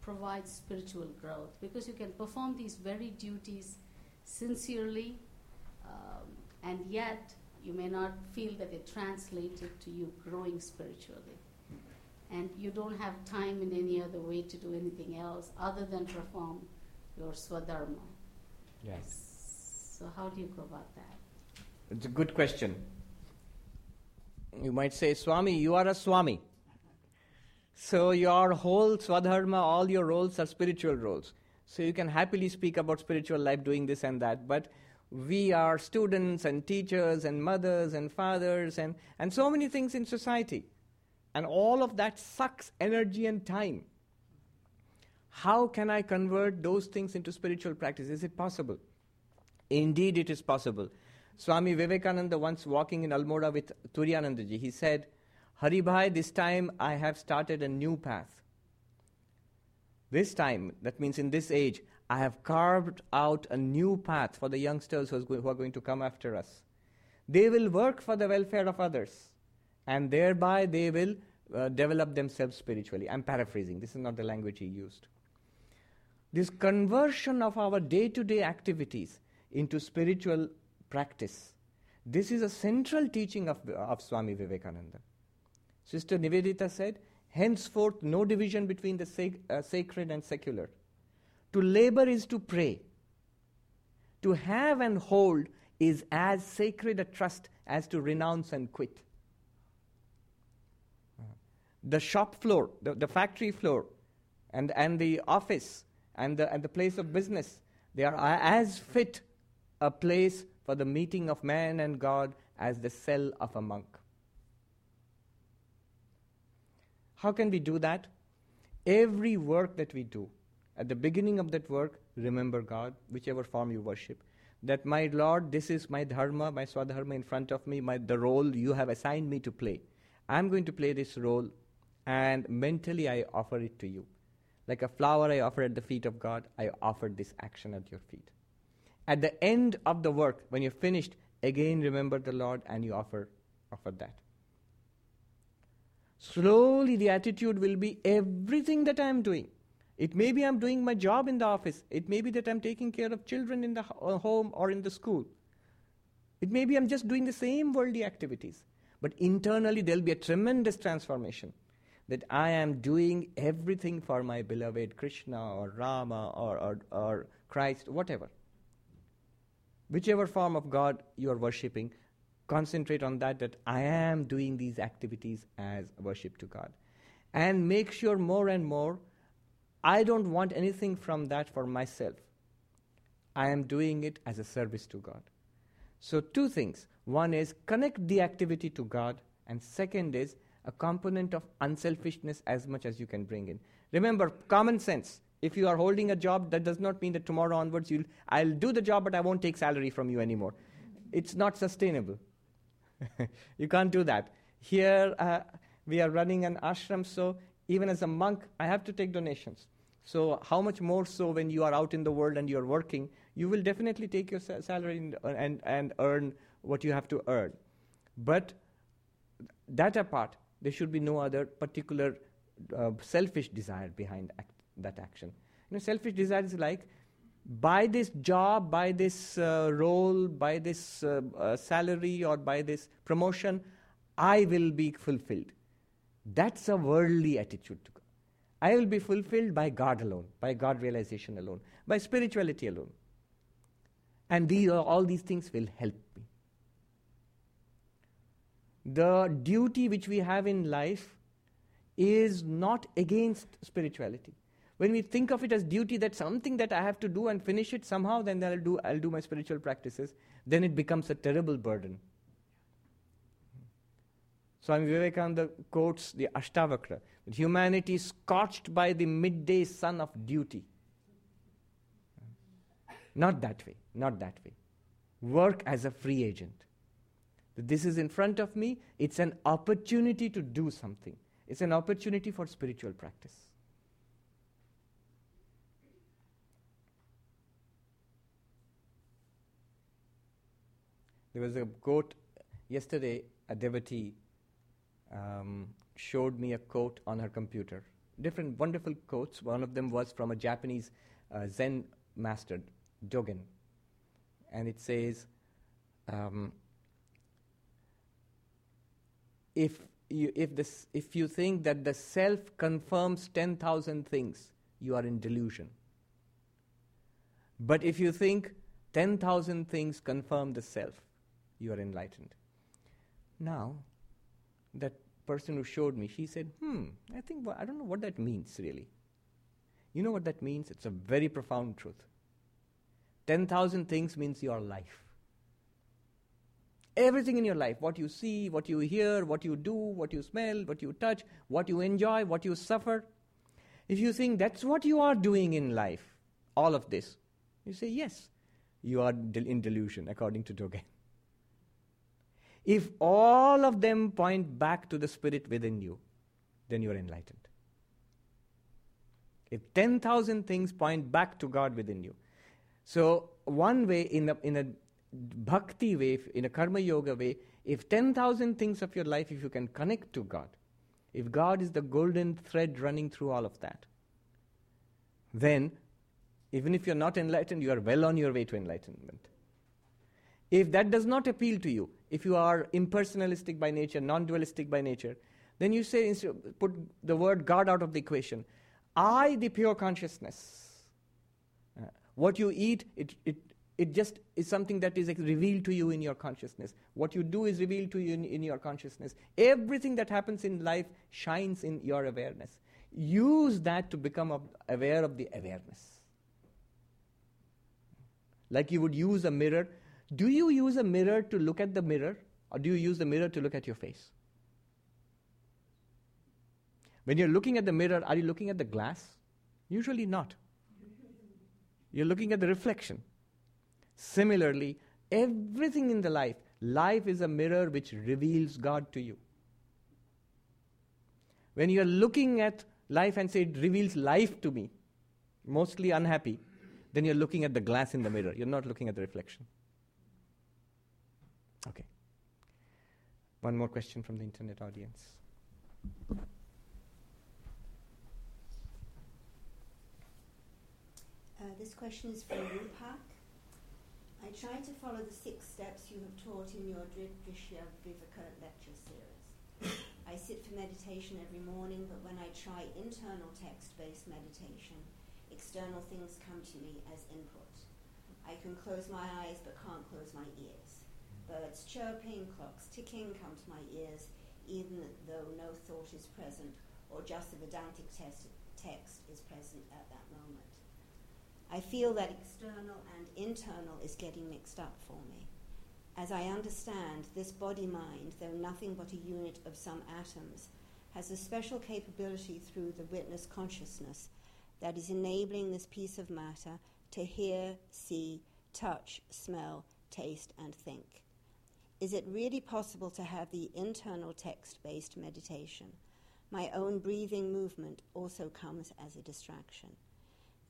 provides spiritual growth? Because you can perform these very duties sincerely, um, and yet you may not feel that it translated to you growing spiritually and you don't have time in any other way to do anything else other than perform your swadharma. Yes. So how do you go about that? It's a good question. You might say, Swami, you are a Swami. So your whole Swadharma, all your roles are spiritual roles. So you can happily speak about spiritual life doing this and that. But we are students and teachers and mothers and fathers and, and so many things in society. And all of that sucks energy and time. How can I convert those things into spiritual practice? Is it possible? Indeed, it is possible. Swami Vivekananda, once walking in Almora with Turiyanandaji, he said, Hari Bhai, this time I have started a new path. This time, that means in this age, I have carved out a new path for the youngsters who are going to come after us. They will work for the welfare of others, and thereby they will uh, develop themselves spiritually. I'm paraphrasing, this is not the language he used. This conversion of our day to day activities into spiritual practice, this is a central teaching of, of Swami Vivekananda. Sister Nivedita said, henceforth no division between the sac- uh, sacred and secular. To labor is to pray. To have and hold is as sacred a trust as to renounce and quit. The shop floor, the, the factory floor, and, and the office, and the, and the place of business, they are as fit a place for the meeting of man and God as the cell of a monk. How can we do that? Every work that we do, at the beginning of that work, remember God, whichever form you worship. That my Lord, this is my dharma, my swadharma in front of me, my, the role you have assigned me to play. I'm going to play this role, and mentally I offer it to you. Like a flower I offer at the feet of God, I offer this action at your feet. At the end of the work, when you're finished, again remember the Lord and you offer, offer that. Slowly, the attitude will be everything that I'm doing. It may be I'm doing my job in the office. It may be that I'm taking care of children in the ho- uh, home or in the school. It may be I'm just doing the same worldly activities. But internally, there'll be a tremendous transformation that I am doing everything for my beloved Krishna or Rama or, or, or Christ, whatever. Whichever form of God you are worshipping, concentrate on that, that I am doing these activities as worship to God. And make sure more and more, I don't want anything from that for myself. I am doing it as a service to God. So, two things. One is connect the activity to God, and second is a component of unselfishness as much as you can bring in. Remember, common sense. If you are holding a job, that does not mean that tomorrow onwards you'll, I'll do the job, but I won't take salary from you anymore. It's not sustainable. you can't do that. Here, uh, we are running an ashram, so even as a monk, I have to take donations. So, how much more so when you are out in the world and you are working, you will definitely take your sa- salary and, and, and earn what you have to earn. But that apart, there should be no other particular uh, selfish desire behind act- that action. You know, selfish desire is like, by this job, by this uh, role, by this uh, uh, salary, or by this promotion, I will be fulfilled. That's a worldly attitude to God. I will be fulfilled by God alone, by God realization alone, by spirituality alone. And these, all these things will help me. The duty which we have in life is not against spirituality. When we think of it as duty, that's something that I have to do and finish it somehow, then I'll do, I'll do my spiritual practices, then it becomes a terrible burden. Swami Vivekananda quotes the Ashtavakra humanity scorched by the midday sun of duty. Not that way, not that way. Work as a free agent. This is in front of me, it's an opportunity to do something, it's an opportunity for spiritual practice. There was a quote yesterday, a devotee um, showed me a quote on her computer. Different wonderful quotes. One of them was from a Japanese uh, Zen master, Dogen. And it says, um, if, you, if, this, if you think that the self confirms 10,000 things, you are in delusion. But if you think 10,000 things confirm the self, you are enlightened. Now, that person who showed me, she said, hmm, I think, well, I don't know what that means really. You know what that means? It's a very profound truth. 10,000 things means your life. Everything in your life, what you see, what you hear, what you do, what you smell, what you touch, what you enjoy, what you suffer. If you think that's what you are doing in life, all of this, you say, yes, you are in delusion, according to Dogen. If all of them point back to the Spirit within you, then you are enlightened. If 10,000 things point back to God within you. So, one way, in a, in a bhakti way, in a karma yoga way, if 10,000 things of your life, if you can connect to God, if God is the golden thread running through all of that, then even if you're not enlightened, you are well on your way to enlightenment. If that does not appeal to you, if you are impersonalistic by nature, non dualistic by nature, then you say, put the word God out of the equation. I, the pure consciousness. Uh, what you eat, it, it, it just is something that is revealed to you in your consciousness. What you do is revealed to you in, in your consciousness. Everything that happens in life shines in your awareness. Use that to become aware of the awareness. Like you would use a mirror do you use a mirror to look at the mirror, or do you use the mirror to look at your face? When you're looking at the mirror, are you looking at the glass? Usually not. You're looking at the reflection. Similarly, everything in the life, life is a mirror which reveals God to you. When you're looking at life and say it reveals life to me, mostly unhappy, then you're looking at the glass in the mirror. You're not looking at the reflection. Okay. One more question from the internet audience. Uh, this question is from Rupak. I try to follow the six steps you have taught in your Drisha Viveka lecture series. I sit for meditation every morning, but when I try internal text based meditation, external things come to me as input. I can close my eyes but can't close my ears. Birds chirping, clocks ticking come to my ears, even though no thought is present or just the Vedantic text is present at that moment. I feel that external and internal is getting mixed up for me. As I understand, this body mind, though nothing but a unit of some atoms, has a special capability through the witness consciousness that is enabling this piece of matter to hear, see, touch, smell, taste, and think. Is it really possible to have the internal text based meditation? My own breathing movement also comes as a distraction.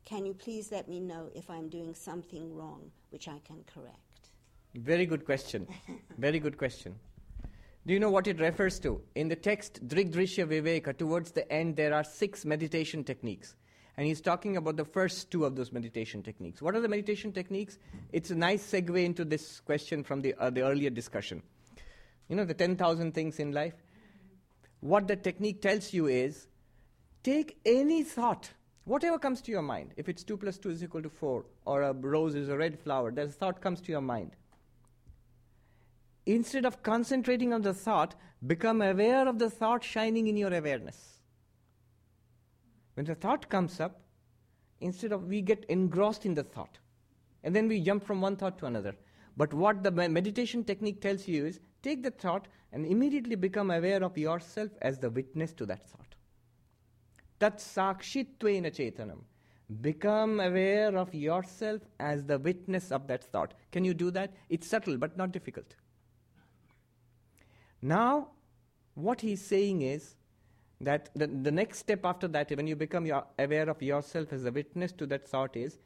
Can you please let me know if I'm doing something wrong which I can correct? Very good question. Very good question. Do you know what it refers to? In the text Drigdrishya Viveka, towards the end, there are six meditation techniques. And he's talking about the first two of those meditation techniques. What are the meditation techniques? It's a nice segue into this question from the, uh, the earlier discussion. You know, the 10,000 things in life? What the technique tells you is take any thought, whatever comes to your mind. If it's 2 plus 2 is equal to 4, or a rose is a red flower, that thought comes to your mind. Instead of concentrating on the thought, become aware of the thought shining in your awareness. When the thought comes up, instead of we get engrossed in the thought, and then we jump from one thought to another. But what the meditation technique tells you is take the thought and immediately become aware of yourself as the witness to that thought. Tat sakshittvena chetanam. Become aware of yourself as the witness of that thought. Can you do that? It's subtle but not difficult. Now, what he's saying is that the, the next step after that, when you become your, aware of yourself as a witness to that thought, is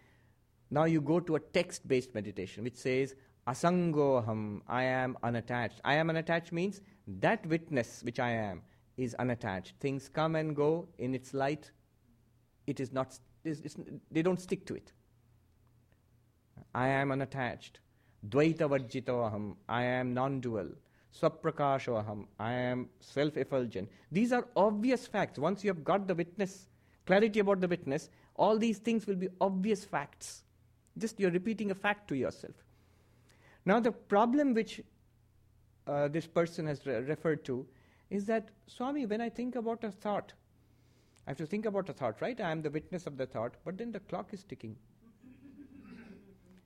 now you go to a text based meditation which says, Asangoham, I am unattached. I am unattached means that witness which I am is unattached. Things come and go in its light. It is not, it's, it's, they don't stick to it. I am unattached. Dvaita aham, I am non dual. Swaprakashoham, I am self effulgent. These are obvious facts. Once you have got the witness, clarity about the witness, all these things will be obvious facts. Just you're repeating a fact to yourself. Now, the problem which uh, this person has re- referred to is that, Swami, when I think about a thought, I have to think about a thought, right? I am the witness of the thought, but then the clock is ticking.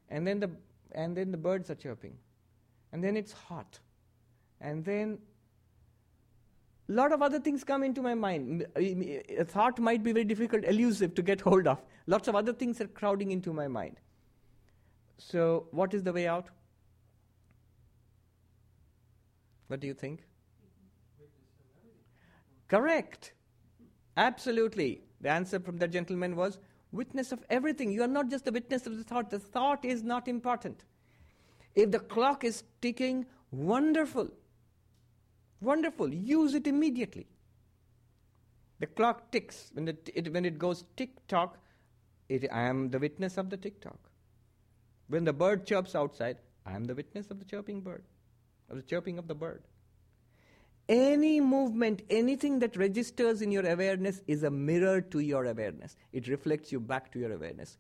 and then the and then the birds are chirping. And then it's hot. And then a lot of other things come into my mind. A thought might be very difficult, elusive to get hold of. Lots of other things are crowding into my mind. So, what is the way out? What do you think? Correct. Absolutely. The answer from that gentleman was witness of everything. You are not just the witness of the thought, the thought is not important. If the clock is ticking, wonderful. Wonderful. Use it immediately. The clock ticks. When it, it when it goes tick tock, I am the witness of the tick tock. When the bird chirps outside, I am the witness of the chirping bird, of the chirping of the bird. Any movement, anything that registers in your awareness is a mirror to your awareness. It reflects you back to your awareness.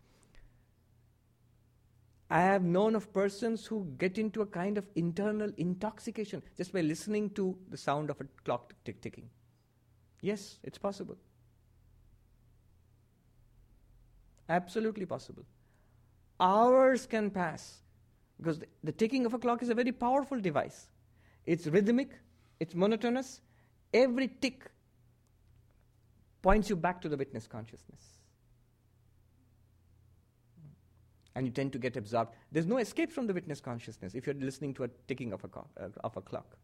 I have known of persons who get into a kind of internal intoxication just by listening to the sound of a clock tick ticking. Yes, it's possible. Absolutely possible. Hours can pass because the, the ticking of a clock is a very powerful device. It's rhythmic, it's monotonous. Every tick points you back to the witness consciousness. And you tend to get absorbed. There's no escape from the witness consciousness if you're listening to a ticking of a, co- uh, of a clock.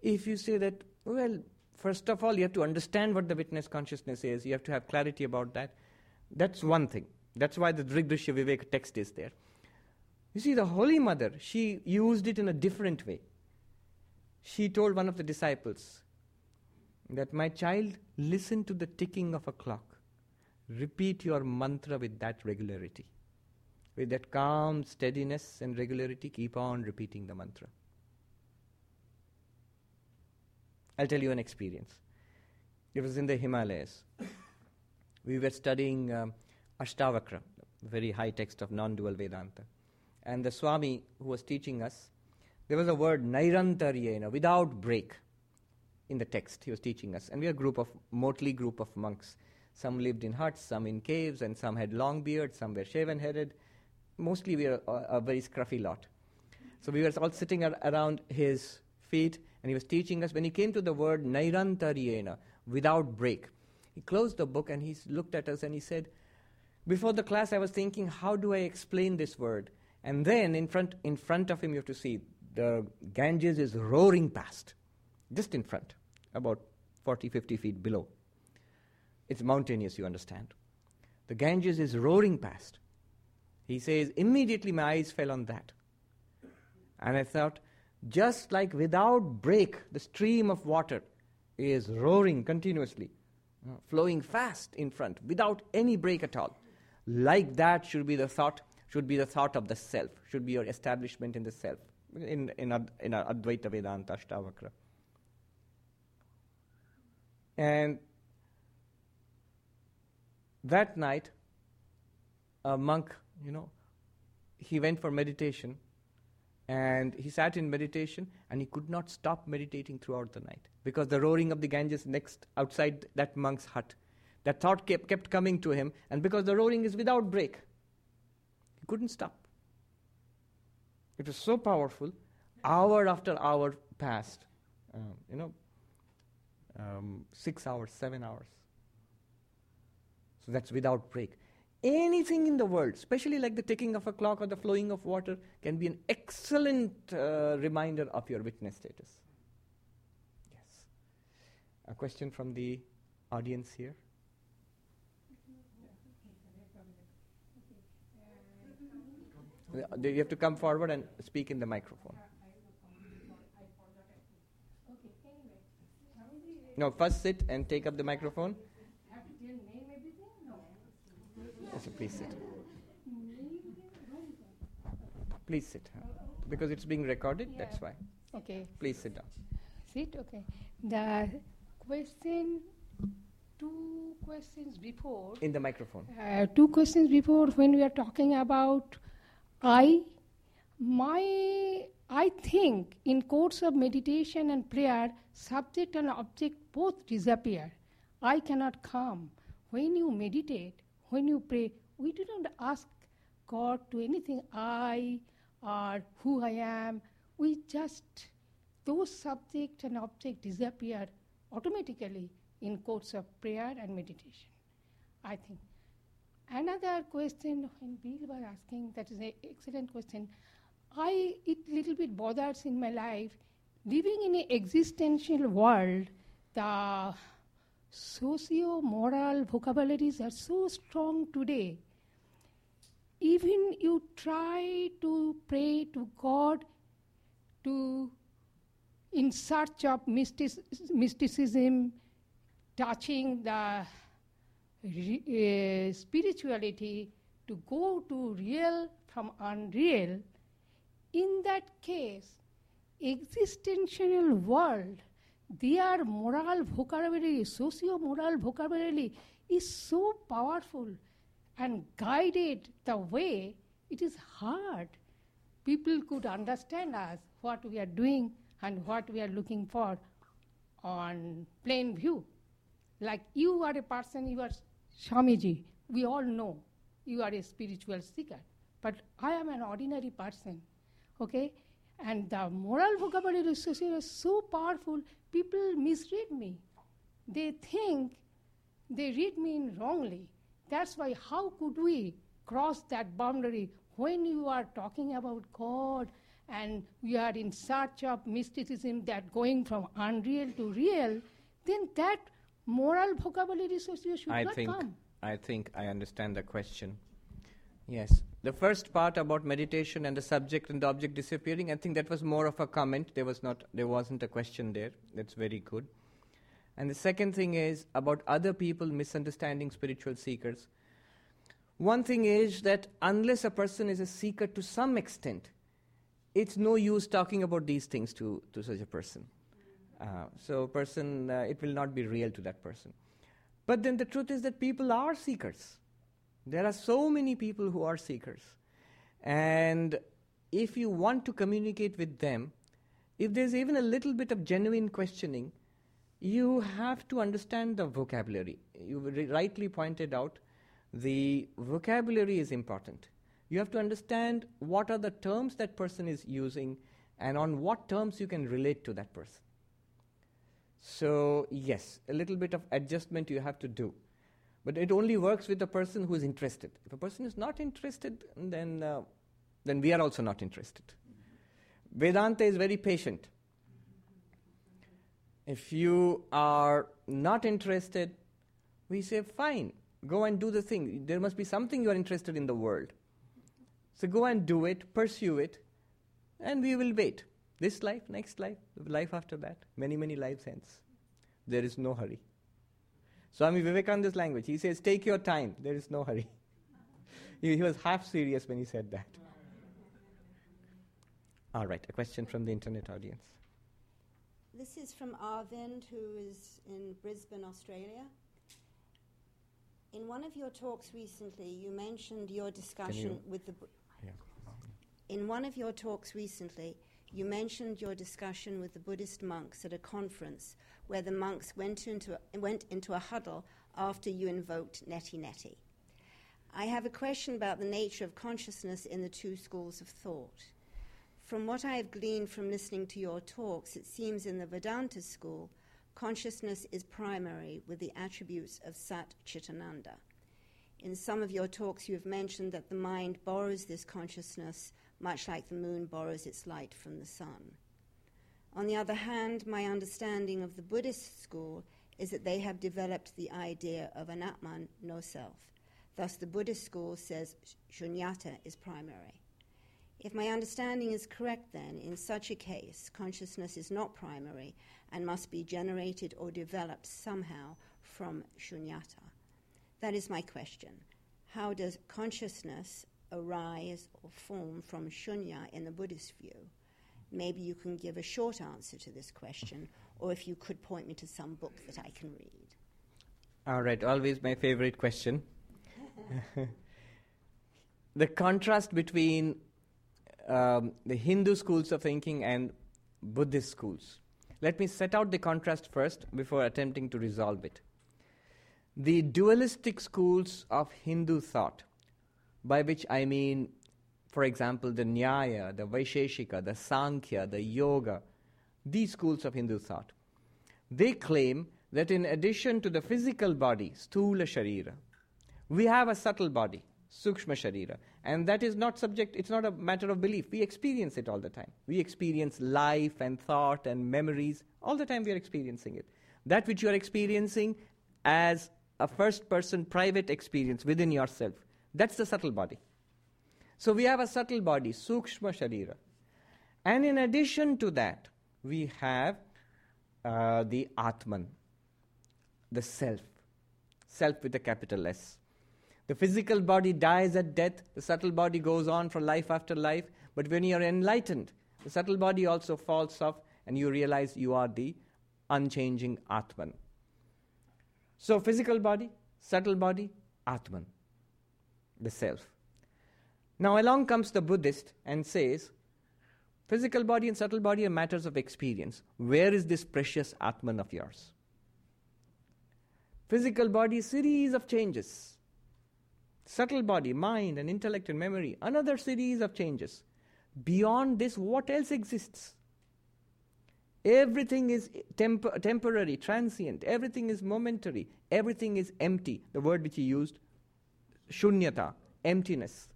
If you say that, well, first of all, you have to understand what the witness consciousness is, you have to have clarity about that, that's one thing. That's why the Drigdrishya Viveka text is there. You see, the Holy Mother, she used it in a different way she told one of the disciples that my child, listen to the ticking of a clock. Repeat your mantra with that regularity. With that calm steadiness and regularity, keep on repeating the mantra. I'll tell you an experience. It was in the Himalayas. We were studying um, Ashtavakra, a very high text of non dual Vedanta. And the Swami who was teaching us there was a word nairantaryena, without break, in the text he was teaching us. And we were a group of, motley group of monks. Some lived in huts, some in caves, and some had long beards, some were shaven headed. Mostly we were a, a very scruffy lot. So we were all sitting ar- around his feet, and he was teaching us. When he came to the word nairantaryena, without break, he closed the book and he looked at us and he said, Before the class, I was thinking, how do I explain this word? And then in front, in front of him, you have to see the Ganges is roaring past, just in front, about 40, 50 feet below. It's mountainous, you understand. The Ganges is roaring past. He says, immediately my eyes fell on that. And I thought, just like without break, the stream of water is roaring continuously, uh, flowing fast in front, without any break at all. Like that should be the thought, should be the thought of the self, should be your establishment in the self in, in, Ad, in Advaita Vedanta Ashtavakra. And that night, a monk, you know, he went for meditation and he sat in meditation and he could not stop meditating throughout the night because the roaring of the Ganges next outside that monk's hut. That thought kept, kept coming to him, and because the roaring is without break, he couldn't stop. It was so powerful. Hour after hour passed. Um, you know, um, six hours, seven hours. So that's without break. Anything in the world, especially like the ticking of a clock or the flowing of water, can be an excellent uh, reminder of your witness status. Yes. A question from the audience here? You have to come forward and speak in the microphone. No, first sit and take up the microphone. Yes, please sit. Please sit. Because it's being recorded, Yeah. that's why. Okay. Please sit down. Sit. Okay. The question, two questions before, In the microphone. uh, two questions before when we are talking about I, my, I think in course of meditation and prayer, subject and object both disappear. I cannot come. When you meditate, when you pray, we do not ask God to anything I or who I am. We just, those subject and object disappear automatically in course of prayer and meditation. I think. Another question when Bill was asking, that is an excellent question. I it little bit bothers in my life. Living in an existential world, the socio-moral vocabularies are so strong today. Even you try to pray to God to in search of mystic, mysticism, touching the re- uh, spirituality to go to real from unreal, in that case, existential world, their moral vocabulary, socio-moral vocabulary is so powerful and guided the way it is hard. People could understand us, what we are doing and what we are looking for on plain view. Like you are a person, you are Swamiji. We all know you are a spiritual seeker. But I am an ordinary person. Okay? And the moral vocabulary is so powerful, people misread me. They think they read me in wrongly. That's why, how could we cross that boundary when you are talking about God and we are in search of mysticism that going from unreal to real? Then that moral vocabulary association should I not think come. I think I understand the question. Yes. The first part about meditation and the subject and the object disappearing, I think that was more of a comment. There was not there wasn't a question there. That's very good. And the second thing is about other people misunderstanding spiritual seekers. One thing is that unless a person is a seeker to some extent, it's no use talking about these things to, to such a person. Uh, so, person, uh, it will not be real to that person. But then the truth is that people are seekers. There are so many people who are seekers. And if you want to communicate with them, if there's even a little bit of genuine questioning, you have to understand the vocabulary. You rightly pointed out the vocabulary is important. You have to understand what are the terms that person is using and on what terms you can relate to that person. So, yes, a little bit of adjustment you have to do. But it only works with the person who is interested. If a person is not interested, then, uh, then we are also not interested. Vedanta is very patient. If you are not interested, we say, fine, go and do the thing. There must be something you are interested in the world. So go and do it, pursue it, and we will wait. This life, next life, life after that, many, many lives hence. There is no hurry. Swami Vivekananda's language, he says, take your time, there is no hurry. he, he was half serious when he said that. All right, a question from the internet audience. This is from Arvind, who is in Brisbane, Australia. In one of your talks recently, you mentioned your discussion you- with the. Bu- Yeah. In one of your talks recently, you mentioned your discussion with the Buddhist monks at a conference where the monks went into a, went into a huddle after you invoked neti neti. I have a question about the nature of consciousness in the two schools of thought. From what I have gleaned from listening to your talks, it seems in the Vedanta school, consciousness is primary with the attributes of Sat Chitananda. In some of your talks, you have mentioned that the mind borrows this consciousness, much like the moon borrows its light from the sun. On the other hand, my understanding of the Buddhist school is that they have developed the idea of Anatman, no self. Thus, the Buddhist school says shunyata is primary. If my understanding is correct, then, in such a case, consciousness is not primary and must be generated or developed somehow from shunyata. That is my question. How does consciousness arise or form from shunya in the Buddhist view? Maybe you can give a short answer to this question, or if you could point me to some book that I can read. All right, always my favorite question. the contrast between um, the Hindu schools of thinking and Buddhist schools. Let me set out the contrast first before attempting to resolve it. The dualistic schools of Hindu thought, by which I mean, for example, the Nyaya, the Vaisheshika, the Sankhya, the Yoga, these schools of Hindu thought, they claim that in addition to the physical body, Sthula Sharira, we have a subtle body, Sukshma Sharira. And that is not subject, it's not a matter of belief. We experience it all the time. We experience life and thought and memories. All the time we are experiencing it. That which you are experiencing as a first person private experience within yourself, that's the subtle body. So we have a subtle body, Sukshma Sharira. And in addition to that, we have uh, the Atman, the self, self with a capital S. The physical body dies at death, the subtle body goes on for life after life, but when you are enlightened, the subtle body also falls off and you realize you are the unchanging Atman. So, physical body, subtle body, Atman, the self. Now, along comes the Buddhist and says, physical body and subtle body are matters of experience. Where is this precious Atman of yours? Physical body, series of changes subtle body, mind, and intellect and memory, another series of changes. Beyond this, what else exists? Everything is temp- temporary, transient, everything is momentary, everything is empty. The word which he used, shunyata, emptiness.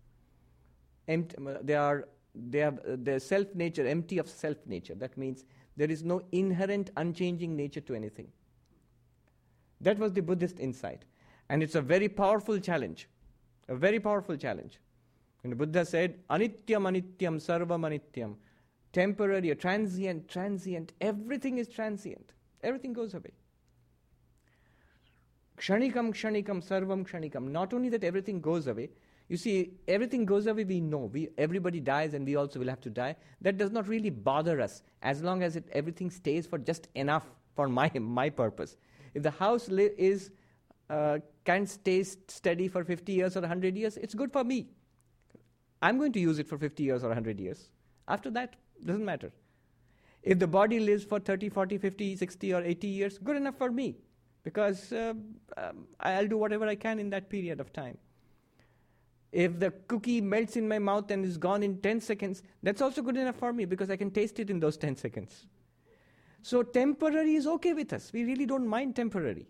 Empt- they are they have uh, their self nature, empty of self nature. That means there is no inherent, unchanging nature to anything. That was the Buddhist insight. And it's a very powerful challenge a very powerful challenge. And the Buddha said, Anityam, Anityam, Sarvam Anityam. Temporary, transient, transient. Everything is transient. Everything goes away. Kshanikam, Kshanikam, Sarvam Kshanikam. Not only that everything goes away, you see, everything goes away, we know. We, everybody dies and we also will have to die. That does not really bother us as long as it, everything stays for just enough for my, my purpose. If the house li- is uh, can stay steady for 50 years or 100 years, it's good for me. I'm going to use it for 50 years or 100 years. After that, doesn't matter. If the body lives for 30, 40, 50, 60, or 80 years, good enough for me because uh, um, I'll do whatever I can in that period of time. If the cookie melts in my mouth and is gone in 10 seconds, that's also good enough for me because I can taste it in those 10 seconds. So, temporary is okay with us. We really don't mind temporary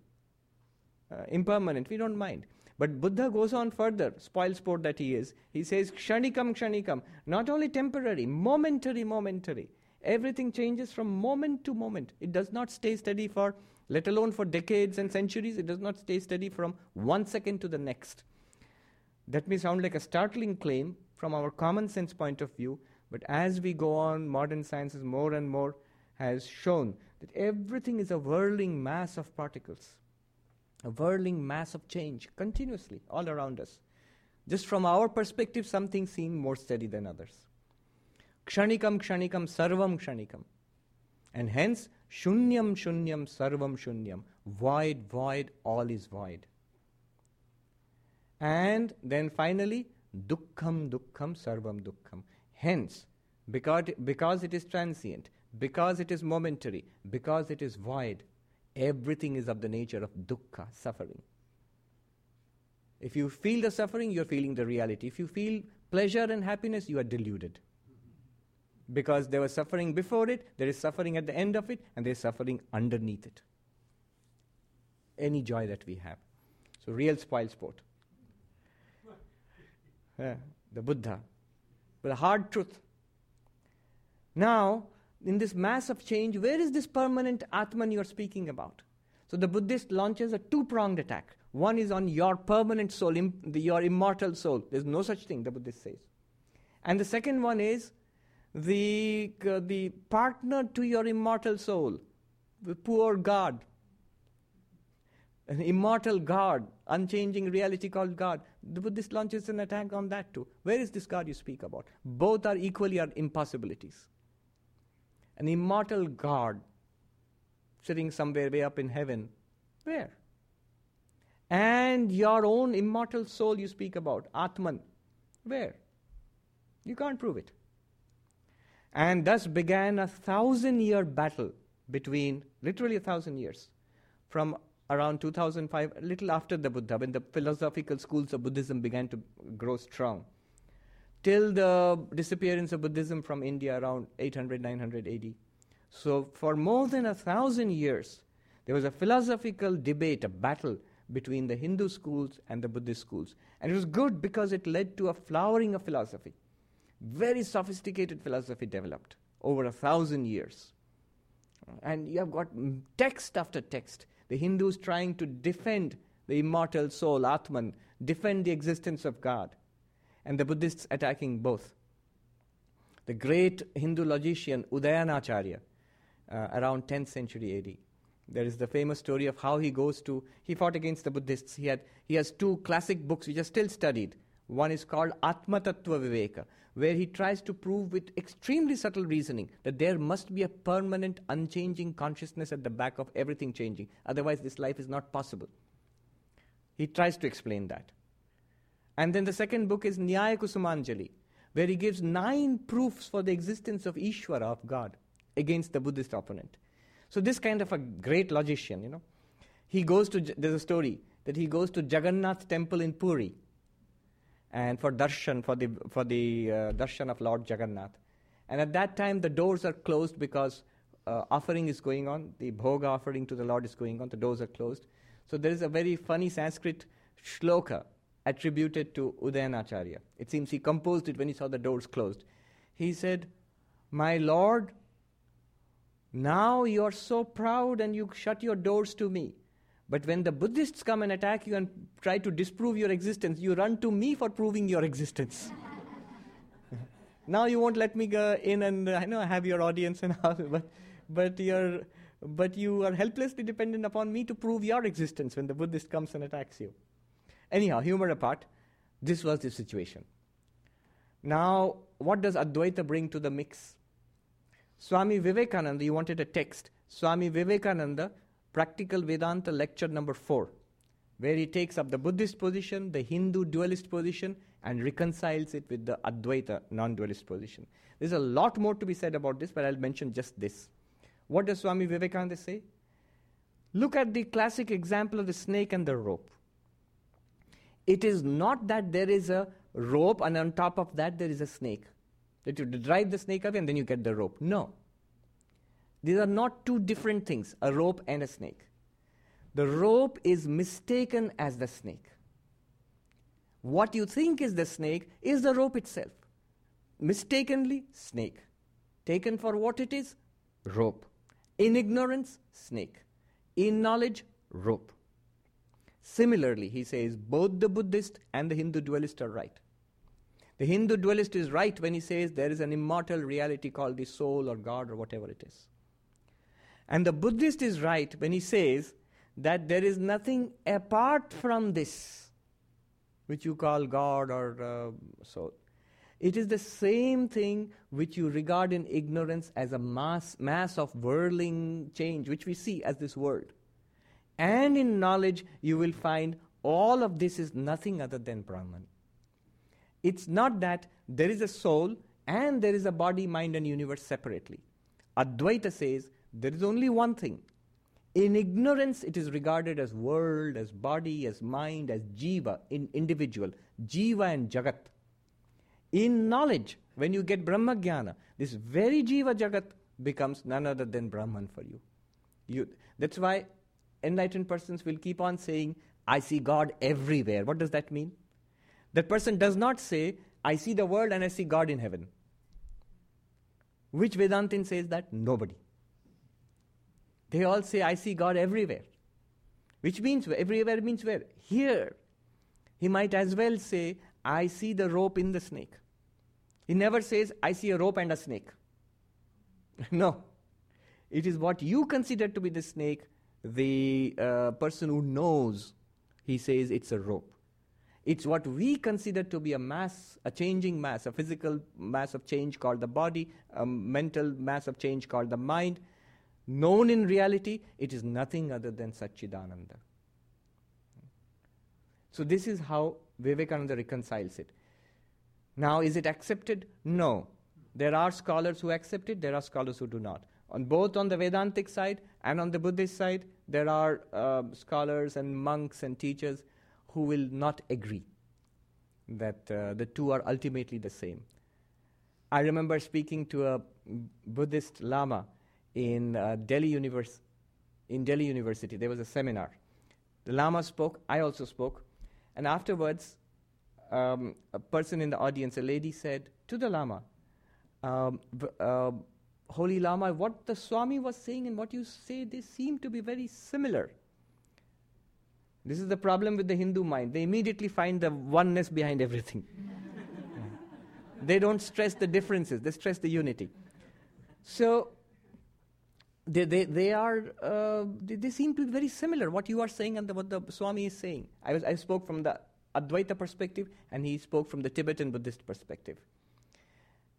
uh, impermanent, we don't mind. But Buddha goes on further, spoil sport that he is. He says, Kshanikam, Kshanikam, not only temporary, momentary, momentary. Everything changes from moment to moment. It does not stay steady for, let alone for decades and centuries, it does not stay steady from one second to the next. That may sound like a startling claim from our common sense point of view, but as we go on, modern sciences more and more has shown that everything is a whirling mass of particles a whirling mass of change continuously all around us. Just from our perspective, some things seem more steady than others. Kshanikam, kshanikam, sarvam kshanikam. And hence, shunyam, shunyam, sarvam shunyam. Void, void, all is void. And then finally, dukkham, dukkham, sarvam dukkham. Hence, because, because it is transient, because it is momentary, because it is void, everything is of the nature of dukkha, suffering. If you feel the suffering, you're feeling the reality. If you feel pleasure and happiness, you are deluded. Because there was suffering before it, there is suffering at the end of it, and there is suffering underneath it. Any joy that we have. So, real spoil sport. The Buddha. But a hard truth. Now, in this mass of change, where is this permanent Atman you are speaking about? So the Buddhist launches a two pronged attack. One is on your permanent soul, Im- the, your immortal soul. There's no such thing, the Buddhist says. And the second one is the, uh, the partner to your immortal soul, the poor God, an immortal God, unchanging reality called God. The Buddhist launches an attack on that too. Where is this God you speak about? Both are equally are impossibilities. An immortal God sitting somewhere way up in heaven. Where? And your own immortal soul you speak about, Atman. Where? You can't prove it. And thus began a thousand year battle between, literally a thousand years, from around 2005, a little after the Buddha, when the philosophical schools of Buddhism began to grow strong, till the disappearance of Buddhism from India around 800, 900 AD. So, for more than a thousand years, there was a philosophical debate, a battle between the Hindu schools and the Buddhist schools. And it was good because it led to a flowering of philosophy. Very sophisticated philosophy developed over a thousand years. And you have got text after text. The Hindus trying to defend the immortal soul, Atman, defend the existence of God, and the Buddhists attacking both. The great Hindu logician Udayanacharya, uh, around 10th century AD, there is the famous story of how he goes to, he fought against the Buddhists. He, had, he has two classic books which are still studied. One is called Atma Tattva Viveka, where he tries to prove with extremely subtle reasoning that there must be a permanent, unchanging consciousness at the back of everything changing. Otherwise, this life is not possible. He tries to explain that. And then the second book is Nyaya Kusumanjali, where he gives nine proofs for the existence of Ishvara, of God, against the Buddhist opponent. So this kind of a great logician, you know, he goes to, there's a story that he goes to Jagannath temple in Puri and for darshan, for the, for the uh, darshan of Lord Jagannath. And at that time, the doors are closed because uh, offering is going on, the bhoga offering to the Lord is going on, the doors are closed. So there is a very funny Sanskrit shloka attributed to Udayanacharya. It seems he composed it when he saw the doors closed. He said, My Lord, now you are so proud and you shut your doors to me. But when the Buddhists come and attack you and try to disprove your existence, you run to me for proving your existence. now you won't let me go in and uh, I know I have your audience and all, but but you're but you are helplessly dependent upon me to prove your existence when the Buddhist comes and attacks you. Anyhow, humor apart, this was the situation. Now, what does Advaita bring to the mix? Swami Vivekananda, you wanted a text. Swami Vivekananda, Practical Vedanta lecture number 4, where he takes up the Buddhist position, the Hindu dualist position, and reconciles it with the Advaita non dualist position. There's a lot more to be said about this, but I'll mention just this. What does Swami Vivekananda say? Look at the classic example of the snake and the rope. It is not that there is a rope and on top of that there is a snake. That you drive the snake away and then you get the rope. No. These are not two different things, a rope and a snake. The rope is mistaken as the snake. What you think is the snake is the rope itself. Mistakenly, snake. Taken for what it is, rope. In ignorance, snake. In knowledge, rope. Similarly, he says both the Buddhist and the Hindu dualist are right. The Hindu dualist is right when he says there is an immortal reality called the soul or God or whatever it is. And the Buddhist is right when he says that there is nothing apart from this, which you call God or uh, soul. It is the same thing which you regard in ignorance as a mass, mass of whirling change, which we see as this world. And in knowledge, you will find all of this is nothing other than Brahman. It's not that there is a soul and there is a body, mind, and universe separately. Advaita says there is only one thing. In ignorance, it is regarded as world, as body, as mind, as jiva, in individual, jiva and jagat. In knowledge, when you get Brahma Jnana, this very Jiva Jagat becomes none other than Brahman for you. you. That's why enlightened persons will keep on saying, I see God everywhere. What does that mean? That person does not say, I see the world and I see God in heaven. Which Vedantin says that? Nobody. They all say, I see God everywhere. Which means, everywhere means where? Here. He might as well say, I see the rope in the snake. He never says, I see a rope and a snake. no. It is what you consider to be the snake, the uh, person who knows, he says it's a rope. It's what we consider to be a mass, a changing mass, a physical mass of change called the body, a mental mass of change called the mind. Known in reality, it is nothing other than Satchidananda. So, this is how Vivekananda reconciles it. Now, is it accepted? No. There are scholars who accept it, there are scholars who do not. On both on the Vedantic side and on the Buddhist side, there are uh, scholars and monks and teachers who will not agree that uh, the two are ultimately the same. I remember speaking to a Buddhist Lama in uh, Delhi Univers- in Delhi University. There was a seminar. The Lama spoke, I also spoke, and afterwards, um, a person in the audience, a lady, said to the Lama, um, uh, Holy Lama, what the Swami was saying and what you say, they seem to be very similar. This is the problem with the Hindu mind. They immediately find the oneness behind everything. they don't stress the differences, they stress the unity. So, they, they, they are, uh, they, they, seem to be very similar, what you are saying and the, what the Swami is saying. I, was, I spoke from the Advaita perspective, and he spoke from the Tibetan Buddhist perspective.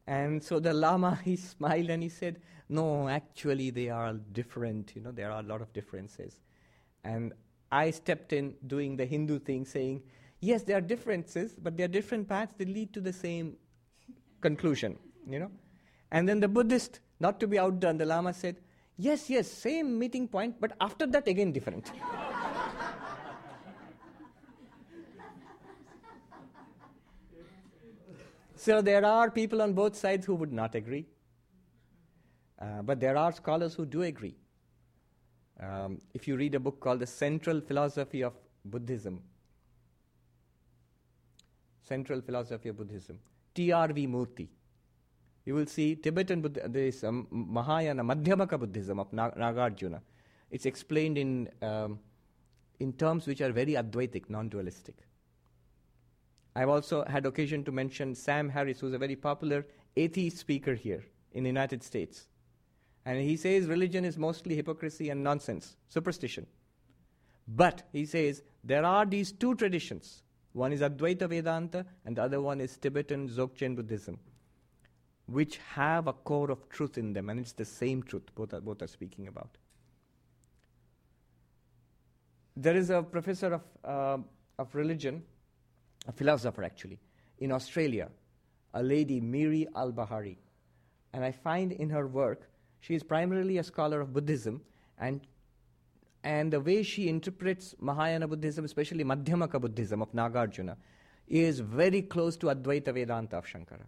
And so the Lama, he smiled and he said, No, actually, they are different. You know, there are a lot of differences. And I stepped in doing the Hindu thing, saying, Yes, there are differences, but there are different paths that lead to the same conclusion. You know? And then the Buddhist, not to be outdone, the Lama said, Yes, yes, same meeting point, but after that, again different. So there are people on both sides who would not agree. Uh, but there are scholars who do agree. Um, if you read a book called The Central Philosophy of Buddhism, Central Philosophy of Buddhism, T.R.V. Murti, you will see Tibetan Buddhism, there is um, Mahayana, Madhyamaka Buddhism of Nagarjuna. It's explained in, um, in terms which are very Advaitic, non dualistic. I've also had occasion to mention Sam Harris, who's a very popular atheist speaker here in the United States. And he says religion is mostly hypocrisy and nonsense, superstition. But he says there are these two traditions. One is Advaita Vedanta, and the other one is Tibetan Dzogchen Buddhism, which have a core of truth in them, and it's the same truth both are, both are speaking about. There is a professor of, uh, of religion a philosopher actually, in Australia, a lady, Miri Albahari. And I find in her work, she is primarily a scholar of Buddhism, and, and the way she interprets Mahayana Buddhism, especially Madhyamaka Buddhism of Nagarjuna, is very close to Advaita Vedanta of Shankara.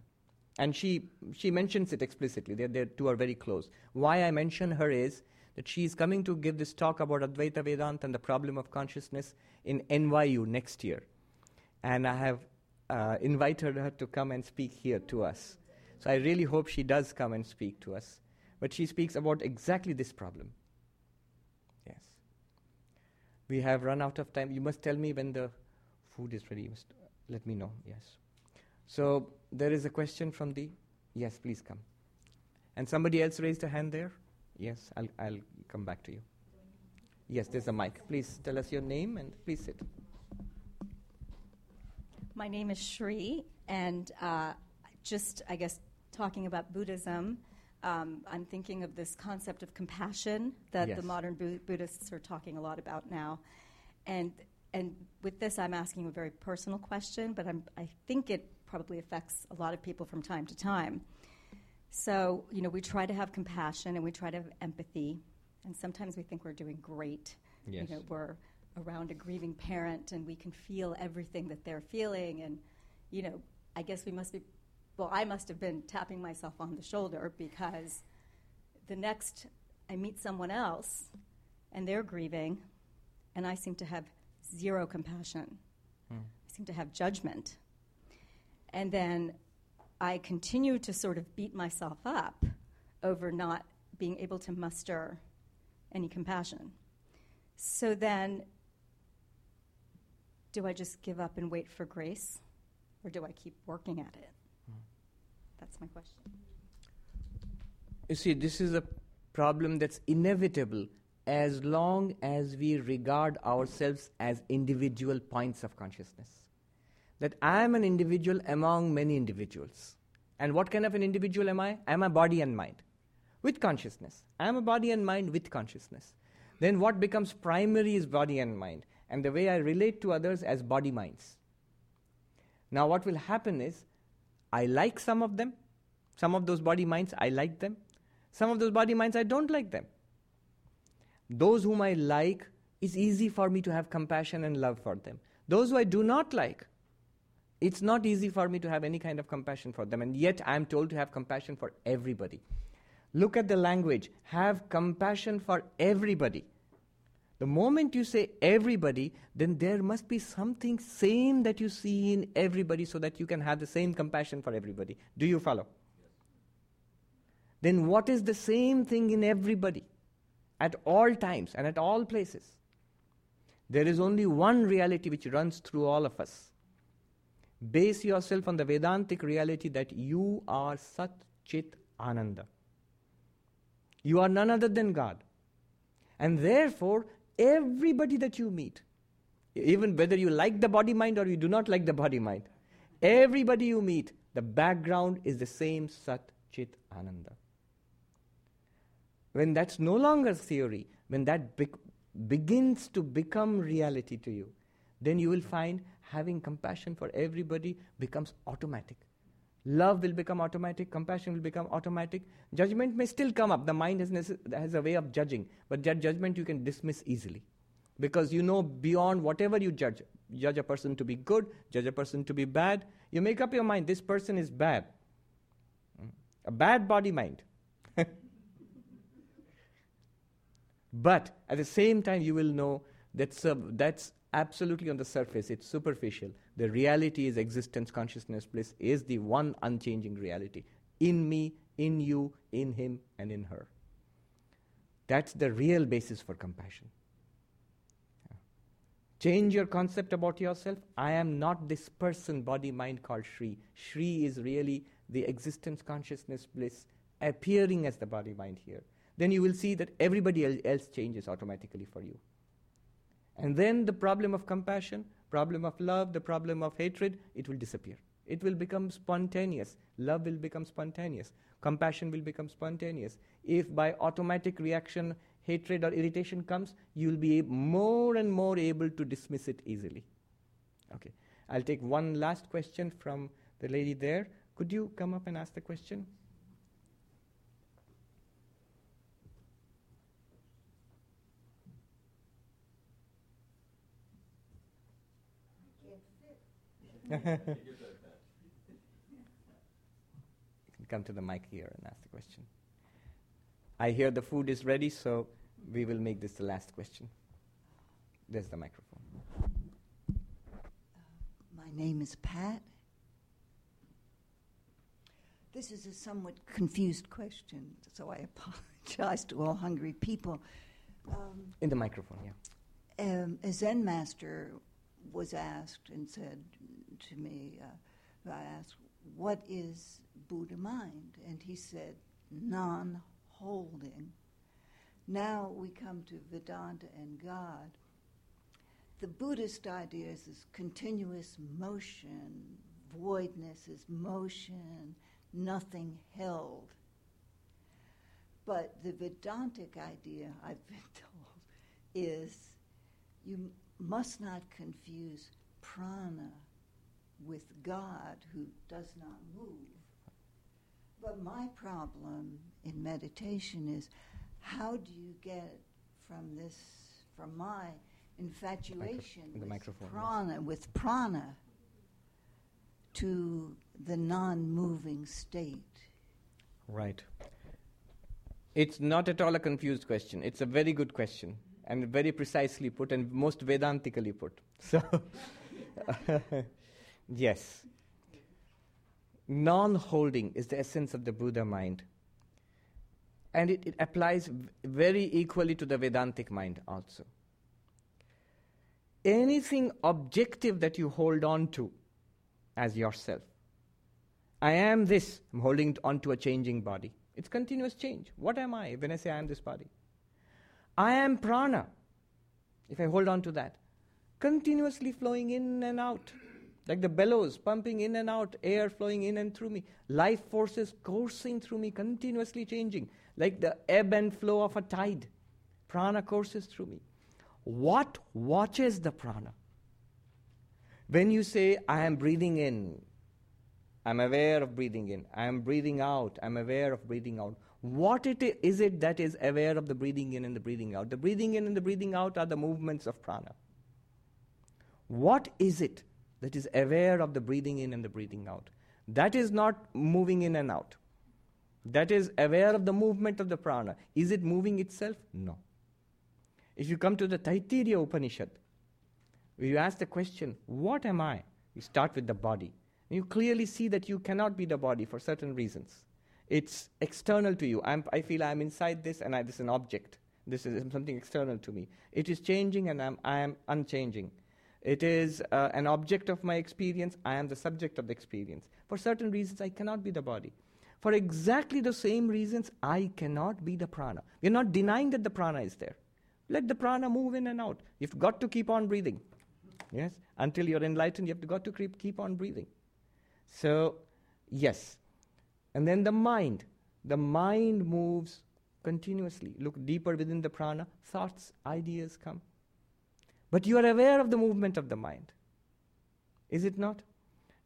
And she, she mentions it explicitly, they the two are very close. Why I mention her is that she is coming to give this talk about Advaita Vedanta and the problem of consciousness in NYU next year and I have uh, invited her to come and speak here to us. So I really hope she does come and speak to us. But she speaks about exactly this problem. Yes. We have run out of time. You must tell me when the food is ready. You must let me know. Yes. So there is a question from the. Yes, please come. And somebody else raised a hand there? Yes, I'll, I'll come back to you. Yes, there's a mic. Please tell us your name and please sit. My name is Shri, and uh, just, I guess, talking about Buddhism, um, I'm thinking of this concept of compassion that yes. the modern Bu- Buddhists are talking a lot about now. And, and with this, I'm asking a very personal question, but I'm, I think it probably affects a lot of people from time to time. So, you know, we try to have compassion and we try to have empathy, and sometimes we think we're doing great. Yes. You know, we're around a grieving parent and we can feel everything that they're feeling and you know i guess we must be well, I must have been tapping myself on the shoulder because the next I meet someone else and they're grieving, and I seem to have zero compassion. Hmm. I seem to have judgment. And then I continue to sort of beat myself up over not being able to muster any compassion. So then, do I just give up and wait for grace? Or do I keep working at it? Hmm. That's my question. You see, this is a problem that's inevitable as long as we regard ourselves as individual points of consciousness. That I am an individual among many individuals. And what kind of an individual am I? I am a body and mind with consciousness. I am a body and mind with consciousness. Then what becomes primary is body and mind, and the way I relate to others as body minds. Now, what will happen is I like some of them, some of those body minds, I like them. Some of those body minds, I don't like them. Those whom I like, it's easy for me to have compassion and love for them. Those who I do not like, it's not easy for me to have any kind of compassion for them. And yet I am told to have compassion for everybody. Look at the language. Have compassion for everybody. The moment you say everybody, then there must be something same that you see in everybody so that you can have the same compassion for everybody. Do you follow? Then what is the same thing in everybody at all times and at all places? There is only one reality which runs through all of us. Base yourself on the Vedantic reality that you are Sat Chit Ananda. You are none other than God. And therefore, everybody that you meet, even whether you like the body mind or you do not like the body mind, everybody you meet, the background is the same Sat Chit Ananda. When that's no longer theory, when that be- begins to become reality to you, then you will find having compassion for everybody becomes automatic. Love will become automatic, compassion will become automatic. Judgment may still come up. The mind has, has a way of judging, but that judgment you can dismiss easily. Because you know beyond whatever you judge, judge a person to be good, judge a person to be bad, you make up your mind this person is bad. A bad body mind. but at the same time, you will know that that's absolutely on the surface, it's superficial. The reality is existence, consciousness, bliss is the one unchanging reality. In me, in you, in him, and in her. That's the real basis for compassion. Change your concept about yourself. I am not this person, body, mind called Shri. Shri is really the existence, consciousness, bliss appearing as the body, mind here. Then you will see that everybody else changes automatically for you. And then the problem of compassion, problem of love, the problem of hatred, it will disappear. It will become spontaneous. Love will become spontaneous. Compassion will become spontaneous. If by automatic reaction, hatred or irritation comes, you will be more and more able to dismiss it easily. Okay. I'll take one last question from the lady there. Could you come up and ask the question? Come to the mic here and ask the question. I hear the food is ready, so we will make this the last question. There's the microphone. Uh, my name is Pat. This is a somewhat confused question, so I apologize to all hungry people. Um, In the microphone, yeah. Um, a Zen master was asked and said, to me, uh, I asked, What is Buddha mind? And he said, Non holding. Now we come to Vedanta and God. The Buddhist idea is this continuous motion, voidness is motion, nothing held. But the Vedantic idea, I've been told, is you must not confuse prana with God who does not move. But my problem in meditation is how do you get from this, from my infatuation with prana, yes. with prana, to the non moving state? Right. It's not at all a confused question. It's a very good question and very precisely put and most Vedantically put. So, yes. Non holding is the essence of the Buddha mind. And it, it applies very equally to the Vedantic mind also. Anything objective that you hold on to as yourself. I am this, I'm holding on to a changing body. It's continuous change. What am I when I say I am this body? I am prana, if I hold on to that. Continuously flowing in and out, like the bellows pumping in and out, air flowing in and through me, life forces coursing through me, continuously changing, like the ebb and flow of a tide. Prana courses through me. What watches the prana? When you say, I am breathing in, I'm aware of breathing in. I'm breathing out. I'm aware of breathing out. What it is it that is aware of the breathing in and the breathing out? The breathing in and the breathing out are the movements of prana. What is it that is aware of the breathing in and the breathing out? That is not moving in and out. That is aware of the movement of the prana. Is it moving itself? No. If you come to the Taittiriya Upanishad, you ask the question, What am I? You start with the body. You clearly see that you cannot be the body for certain reasons. It's external to you. I'm, i feel I'm inside this and I, this is an object. This is something external to me. It is changing and I'm, I am unchanging. It is uh, an object of my experience. I am the subject of the experience. For certain reasons, I cannot be the body. For exactly the same reasons, I cannot be the prana. We're not denying that the prana is there. Let the prana move in and out. You've got to keep on breathing. Yes? Until you're enlightened, you have got to keep, keep on breathing. So, yes. And then the mind. The mind moves continuously. Look deeper within the prana, thoughts, ideas come. But you are aware of the movement of the mind. Is it not?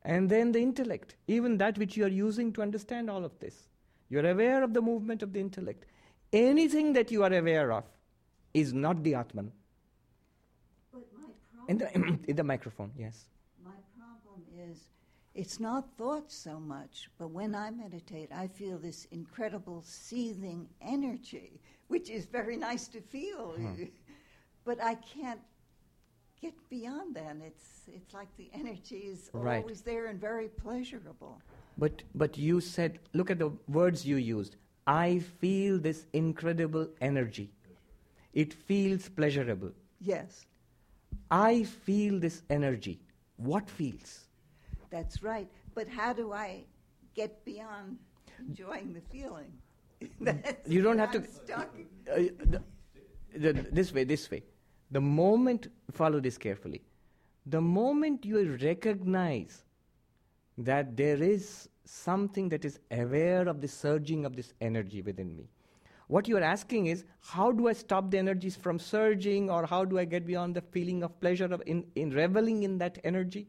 And then the intellect, even that which you are using to understand all of this. You are aware of the movement of the intellect. Anything that you are aware of is not the Atman. But my problem, In the, in the microphone, yes. my problem is it's not thought so much, but when I meditate, I feel this incredible seething energy, which is very nice to feel. Hmm. but I can't get beyond that. It's, it's like the energy is Right. always there and very pleasurable. But, but you said, look at the words you used. I feel this incredible energy. It feels pleasurable. Yes, I feel this energy. What feels? That's right. But how do I get beyond enjoying the feeling? You don't have to- I'm stuck. Uh, the, the, this way, this way. The moment, follow this carefully. The moment you recognize that there is something that is aware of the surging of this energy within me, what you are asking is, how do I stop the energies from surging, or how do I get beyond the feeling of pleasure of in, in reveling in that energy?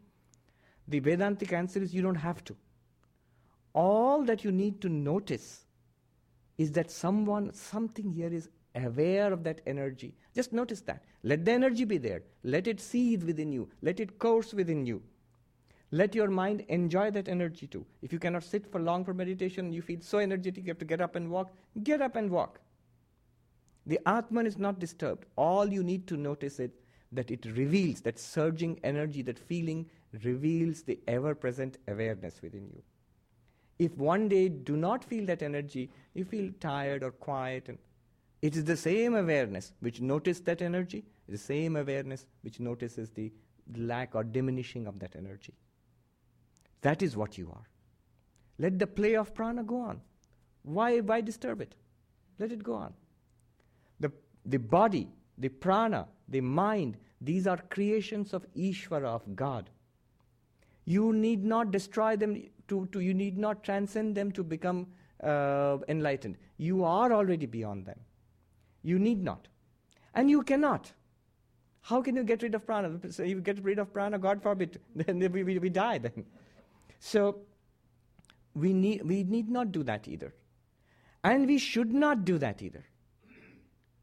The Vedantic answer is you don't have to. All that you need to notice is that someone, something here is aware of that energy. Just notice that. Let the energy be there. Let it seethe within you. Let it course within you. Let your mind enjoy that energy too. If you cannot sit for long for meditation, you feel so energetic, you have to get up and walk, get up and walk. The Atman is not disturbed. All you need to notice is that it reveals that surging energy, that feeling reveals the ever present awareness within you. If one day do not feel that energy, you feel tired or quiet, and it is the same awareness which notices that energy, the same awareness which notices the lack or diminishing of that energy. That is what you are. Let the play of prana go on. Why, why disturb it? Let it go on. The, the body, the prana, the mind, these are creations of Ishvara, of God. You need not destroy them, to, to, you need not transcend them to become uh, enlightened. You are already beyond them. You need not. And you cannot. How can you get rid of prana? So you get rid of prana, God forbid, then we, we, we die then. So we need, we need not do that either. And we should not do that either.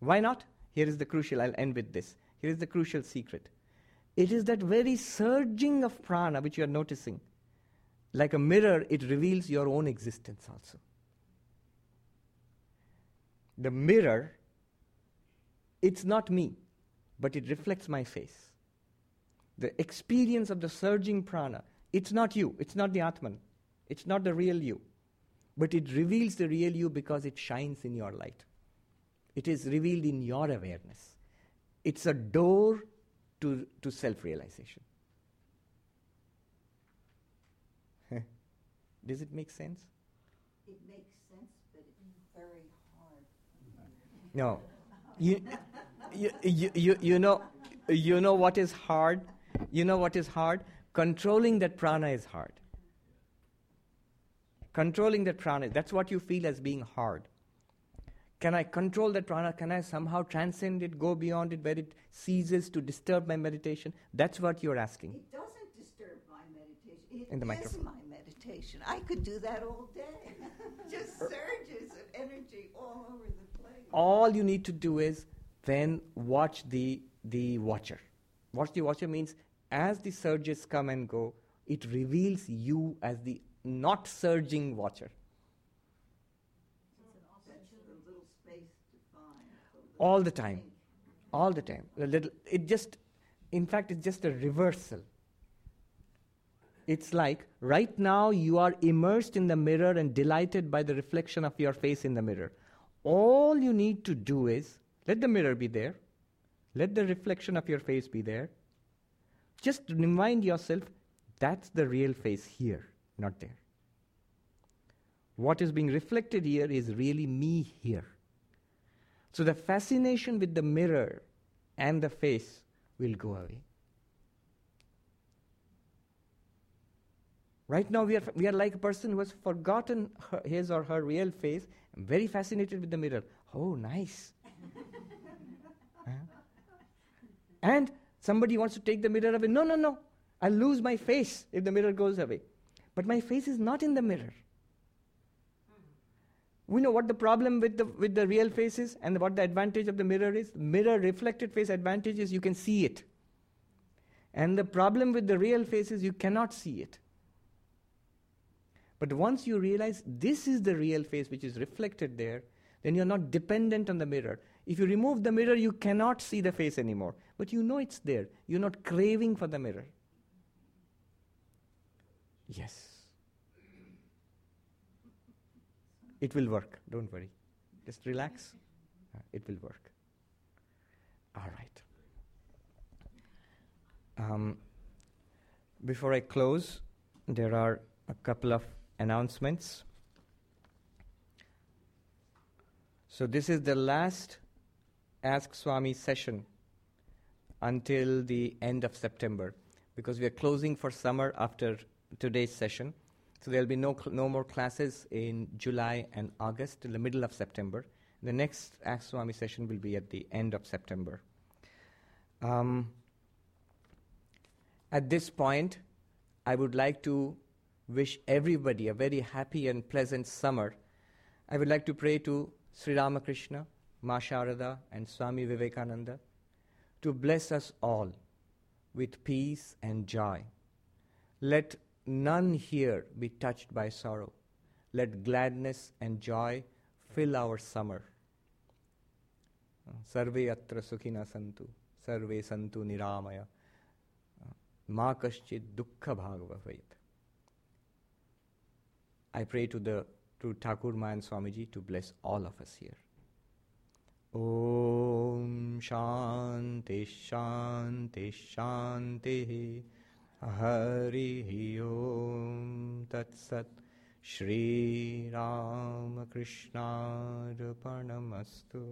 Why not? Here is the crucial, I'll end with this. Here is the crucial secret. It is that very surging of prana which you are noticing like a mirror, it reveals your own existence also. The mirror, it's not me, but it reflects my face. The experience of the surging prana, it's not you, it's not the Atman, it's not the real you, but it reveals the real you because it shines in your light. It is revealed in your awareness. It's a door to, to self realization. Does it make sense? It makes sense, but it's very hard. No. You, you, you, you, you, know, you know what is hard? You know what is hard? Controlling that prana is hard. Controlling that prana, that's what you feel as being hard. Can I control that prana? Can I somehow transcend it, go beyond it, where it ceases to disturb my meditation? That's what you're asking. It doesn't disturb my meditation. It In the is microphone. my meditation. I could do that all day. Just surges of energy all over the place. All you need to do is then watch the, the watcher. Watch the watcher means as the surges come and go, it reveals you as the not surging watcher. That's the little space to find. the little All the time. All the time. A little, it just, in fact, it's just a reversal. It's like right now you are immersed in the mirror and delighted by the reflection of your face in the mirror. All you need to do is let the mirror be there, let the reflection of your face be there. Just remind yourself that's the real face here, not there. What is being reflected here is really me here. So the fascination with the mirror and the face will go away. Right now, we are, we are like a person who has forgotten her, his or her real face, very fascinated with the mirror. Oh, nice. Huh? And somebody wants to take the mirror away. No, no, no. I'll lose my face if the mirror goes away. But my face is not in the mirror. We know what the problem with the, with the real face is and what the advantage of the mirror is. Mirror reflected face advantage is you can see it. And the problem with the real face is you cannot see it. But once you realize this is the real face which is reflected there, then you're not dependent on the mirror. If you remove the mirror, you cannot see the face anymore. But you know it's there. You're not craving for the mirror. Yes. It will work. Don't worry. Just relax. Uh, it will work. All right. Um, before I close, there are a couple of announcements. So, this is the last Ask Swami session until the end of September because we are closing for summer after today's session. So, there will be no, no more classes in July and August till the middle of September. The next Ask Swami session will be at the end of September. Um, at this point, I would like to wish everybody a very happy and pleasant summer. I would like to pray to Sri Ramakrishna, Ma Sharada, and Swami Vivekananda to bless us all with peace and joy. Let none here be touched by sorrow. Let gladness and joy fill our summer. Sarve atra sukhina santu, sarve santu niramaya, ma kaschit dukkha bhagava vayat. I pray to the to Thakur Ma and Swamiji to bless all of us here. Om Shanti Shanti Shanti हरिः ॐ तत्सत् श्रीरामकृष्णार्पणमस्तु।